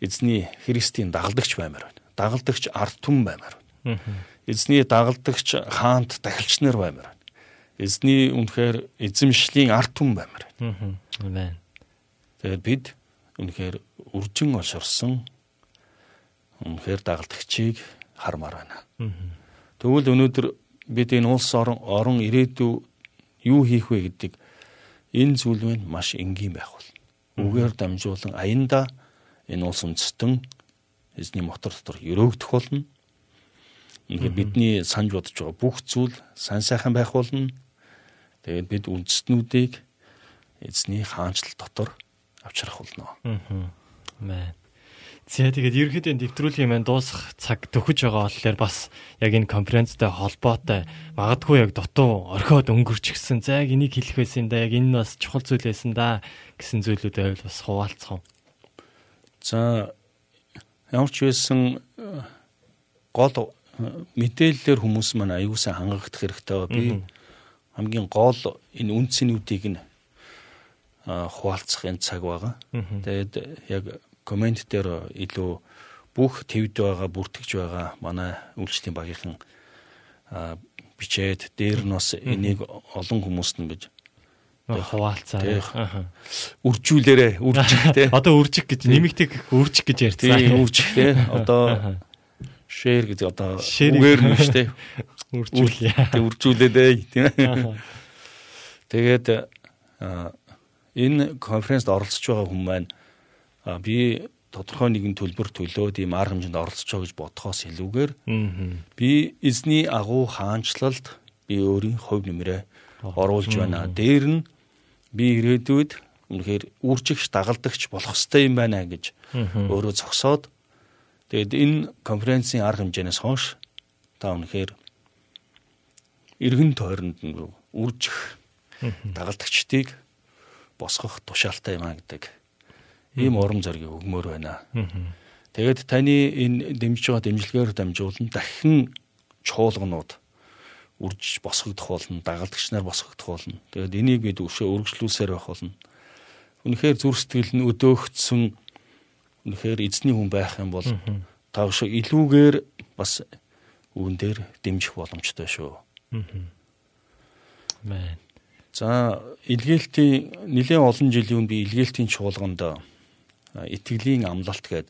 эзний Христийн дагалдагч баймаар байна. Дагалдагч ард түмэн баймаар байна. Эзний дагалдагч хаант дахилч нар баймаар байна. Эзний үнэхээр эзэмшлийн ард түмэн баймаар байна. Амен. Тэгээд бид үнэхээр үржин олшорсон үнэхээр дагалдагчийг хармаар байна. Тэгвэл өнөөдөр бид энэ улс орон орон ирээдүй юу хийх вэ гэдэг энэ зүйл нь маш энгийн байх бол. Үгээр дамжуулан аянда энэ улс үндэстэн эзний мотор дотор өрөөгдөх болно. Ингээд бидний санаж бодож байгаа бүх зүйл сайн сайхан байх болно. Тэгээд бид үндэстнүүдийг эзний хаанчлал дотор авчрах болно. Амен. За тэгээд ерөнхийдөө нэвтрүүлгийн маань дуусах цаг төхөж байгаа болохоор бас яг энэ конференцтэй холбоотой магадгүй яг дутуу орхиод өнгөрч гисэн. За яг энийг хэлэх байсан да. Яг энэ бас чухал зүйл байсан да гэсэн зүйлүүдээр бас хуваалцах уу. За ямар ч байсан гол мэдээллээр хүмүүс маань аюулсаа хангагдах хэрэгтэй ба би хамгийн гол энэ үндсэнүүдийг нь хуваалцах энэ цаг байгаа. Тэгээд яг комент дээр илүү бүх твд байгаа бүртгэж байгаа манай үйлчлэлийн багийнхан бичээд дээр нь бас энийг олон хүмүүст ингэж хуваалцаа. Үржүүлээрэ үржих те. Одоо үржих гэж нэмэгтэй үржих гэж ярьцгаа. Үржих те. Одоо шэр гэж одоо үгээр нь шүү те. Үржүүлээ. Тэг үржүүлээд тийм ээ. Тэгээд энэ конференцд оролцож байгаа хүмүүс маань би тодорхой нэгэн төлбөр төлөөд ийм арга хэмжээнд оролцож байгаа гэж бодхоос илүүгээр би эзний агуу хаанчлалд би өөрийн хувь нэмрээ оруулж байна. Дээр нь би ирээдүйд үнэхээр үржигч дагалдагч болох ёстой юм байна гэж өөрөө зогсоод тэгээд энэ конференцийн арга хэмжээнээс хойш та үнэхээр эргэн тойронд үржих дагалдагчдыг босгох тушаалтай юм а гэдэг ийм урам зориг өгмөр байна. Тэгээд таны энэ дэмжиж байгаа дэмжлэгээр дамжуулан дахин чуулганууд үржиж босгогдох болно, дагалдагч нар босгогдох болно. Тэгээд энийг бид өшөө өргөжлүүлсээр байх болно. Үнэхээр зүр сэтгэл нь өдөөгдсөн үнэхээр эзний хүн байх юм бол та өшөө илүүгээр бас үүн дээр дэмжих боломжтой шүү. Мэн. За илгээлтийн нэлээд олон жилийн өмнө би илгээлтийн чуулганд итгэлийн амлалт гээд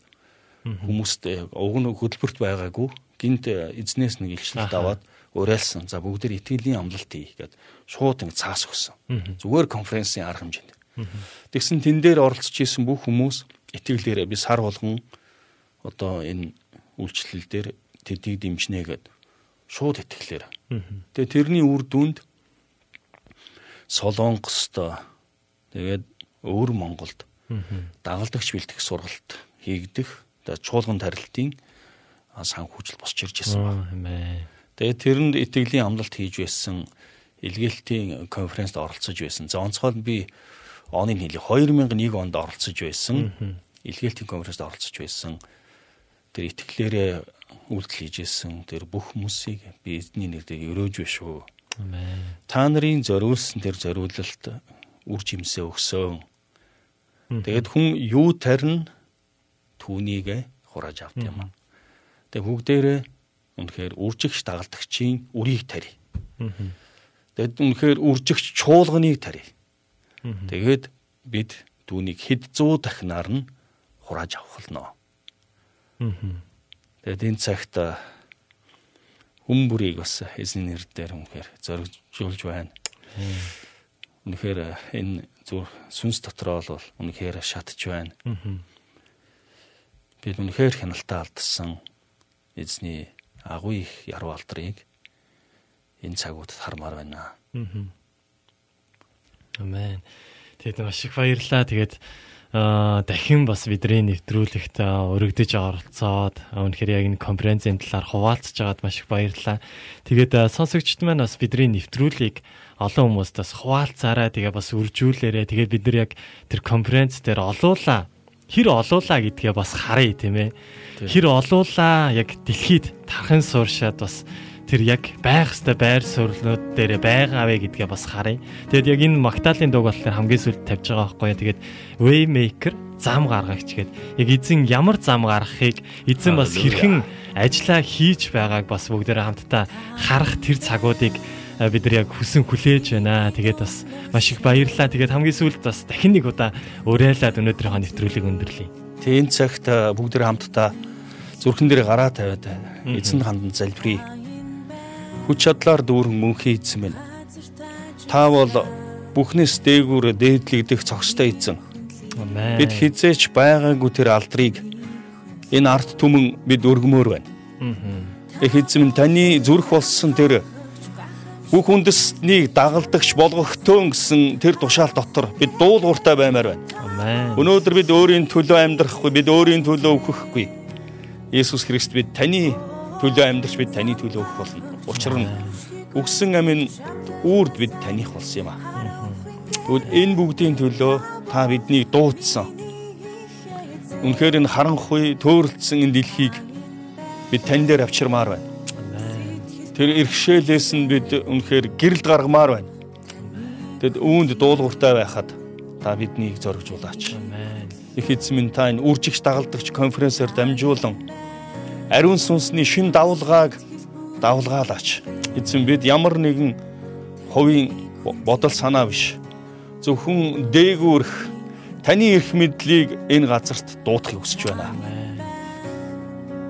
хүмүүст уг нь хөтөлбөрт байгаагүй гинт эзнээс нэг илчлэлт аваад уриалсан. За бүгд тэр итгэлийн амлалт хий гэд шууд ингэ цаас өгсөн. Зүгээр конференцийн арга хэмжээнд. Тэгсэн тэн дээр оролцож исэн бүх хүмүүс итгэлээрээ би сар болгон одоо энэ үйлчлэл дээр тэдийг дэмжнэ гэд шууд итгэлээр. Тэгээ тэрний үр дүнд Солонгост тэгээд өөр Монголд дагалдагч бэлтгэх сургалт хийгдэх чуулган тарилтын санхүүжил босч ирж байсан байна. Тэгээд тэрэнд итгэлийн амлалт хийж байсан илгээлтийн конференцд оролцож байсан. За онцгой би оны нийлээ 2001 онд оролцож байсан. Илгээлтийн конференцд оролцож байсан. Тэр итгэлээрээ үйлдэл хийж байсан. Тэр бүх хүмүүсийг би эзний нэрээр өрөөж байна шүү. Та нарын зориулсан тэр зориулалт үр жимсээ өгсөн. Тэгээд хүн юу тарина түүнийг хурааж авт юм. Тэгээд бүгдээрээ үнэхээр үржигч дагалдагчийн үрийг тарь. Тэгээд үнэхээр үржигч чуулганыг тарь. Тэгээд бид түүнийг хэд зуун дахинаар нь хурааж авах болно. Тэгээд энэ цагт хүн бүрийг бас эзний нэр дээр үнэхээр зоригжуулж байна. Үнэхээр энэ зүр сүнс дотроо бол үнэхээр шатж байна. Бид үнэхээр хяналтаа алдсан эзний агуу их яруу алдрыг энэ цагуудад хармаар байна. Амен. Тэгээд маш их баярлалаа. Тэгээд аа дахин бас бидний нэвтрүүлэгт өргөдөж оролцоод үнэхээр яг энэ конференцийн талаар хуваалцж байгаад маш их баярлалаа. Тэгээд сонсогчд маань бас бидний нэвтрүүлгийг олон хүмүүст бас хуваалцаарай. Тэгээ бас үржүүлээрэ. Тэгээд бид нар яг тэр конференц дээр олуулаа. Хэр олуулаа гэдгээ бас харъя тийм ээ. Хэр олуулаа яг дэлхийд тархан сууршаад бас тэр яг байх хэвээр байр суурьнууд дээр байгаа вэ гэдгээ бас харъя. Тэгэд яг энэ Магдалины дууг болохоор хамгийн сүүлд тавьж байгаа байхгүй. Тэгээд Waymaker зам гаргагч гээд яг эзэн ямар зам гаргахыг эзэн бас хэрхэн ажиллаа хийж байгааг бас бүгдээрээ хамтдаа харах тэр цагуудыг бид нар яг хүсэн хүлээж байна. Тэгээд бас маш их баярлалаа. Тэгээд хамгийн сүүлд бас дахин нэг удаа уриалаад өнөөдрийнхөө нэвтрүүлгийг өндөрлөе. Тэгээ энэ цагт бүгд хамтдаа зүрхэн дээр гараа тавиад эзэн хандан залбирая. Хүч чадлаар дүүрэн мөнхий эзэн минь. Та бол бүхнээс дээгүүр дээдлэгдэх цогцтой эзэн. Бид хизээч байгаагүй тэр алдрыг энэ арт түмэн бид өргөмөр байна. Эх эзэн таны зүрх болсон тэр бүх үндэснийг дагалдагч болгохтөн гэсэн тэр тушаал дотор бид дуулууртай баймаар байна. Амен. Өнөөдөр бид өөрийн төлөө амьдрахгүй, бид өөрийн төлөө өгөхгүй. Есүс Христ бид таны төлөө амьдрч бид таны төлөө өгөх болно. Учир нь өгсөн амин үрд бид таних болсон юм аа. Тэгвэл энэ бүгдийн төлөө та биднийг дуудсан. Үнэхээр энэ харанхуй төөрөлдсөн энэ дэлхийг бид тань дээр авчирмаар байна. Тэр иргэшээлээс нь бид үнэхээр гэрэлд гаргамаар байна. Тэгэд үүнд дуулууртай байхад та биднийг зоригжуулаач. Их эзэн минь та энэ үржигч дагалдагч конференсээр дамжуулан ариун сүнсний шин давлгааг давлгаалаач. Эзэн бид ямар нэгэн хувийн бодол санаа биш. Зөвхөн дээгүүрх таны эрх мэдлийг энэ газарт дуудахыг хүсэж байна.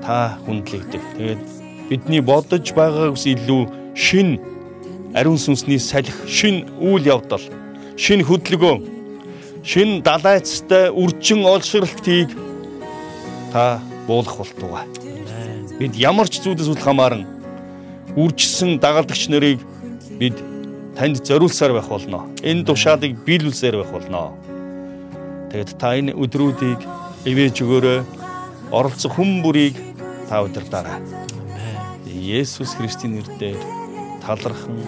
Та хүндлэгдэх. Тэгээд бидний бодож байгаагаас илүү шин ариун сүнсний салхи, шин үйл явдал, шин хөдөлгөөн, шин далайцтай үржин олширлтыг та буулгах болтугай. Бид ямар ч зүйлээс үл хамааран үржсэн дагалдагч нарыг бид танд зориулсаар байх болно. Энэ тушаалыг биелүүлсээр байх болно. Тэгэд та энэ өдрүүдийг ивэж өгөөрэй. Оролцох хүн бүрийг та удирдаарай. Есүс Христийн нэрээр талархан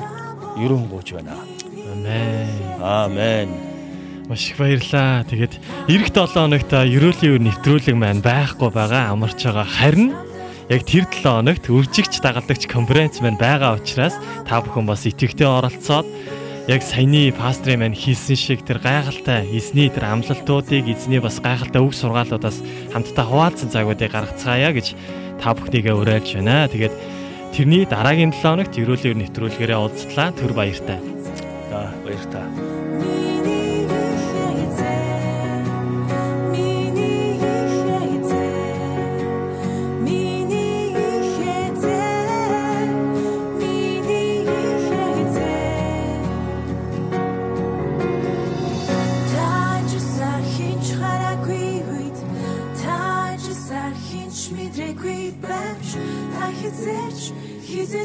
ерөн гооч байна. Амен. Аамен. Маш их баярлаа. Тэгээд эх 7 хоногт ерөөлийн өр нэвтрүүлэг маань байхгүй байгаа амарч байгаа. Харин яг тэр 7 хоногт үржигч дагалдагч конференц маань байгаа учраас та бүхэн бас итгэвтэй оролцоод яг саяны пастрын маань хийсэн шиг тэр гайхалтай эзний тэр амлалтуудыг эзний бас гайхалтай үг сургаалуудаас хамтдаа хуваалцсан цагуудыг гаргацгаая гэж та бүхнийгээ уриалж байна. Тэгээд тэрний дараагийн 7 хоногт ерөөлийн нэвтрүүлгээрээ уулзлаа. Түр баяртай.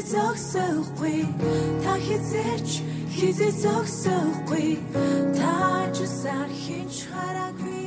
Хизээ зогсохгүй. Та хизээч хизээ зогсохгүй. Та ч сар хинч хараагүй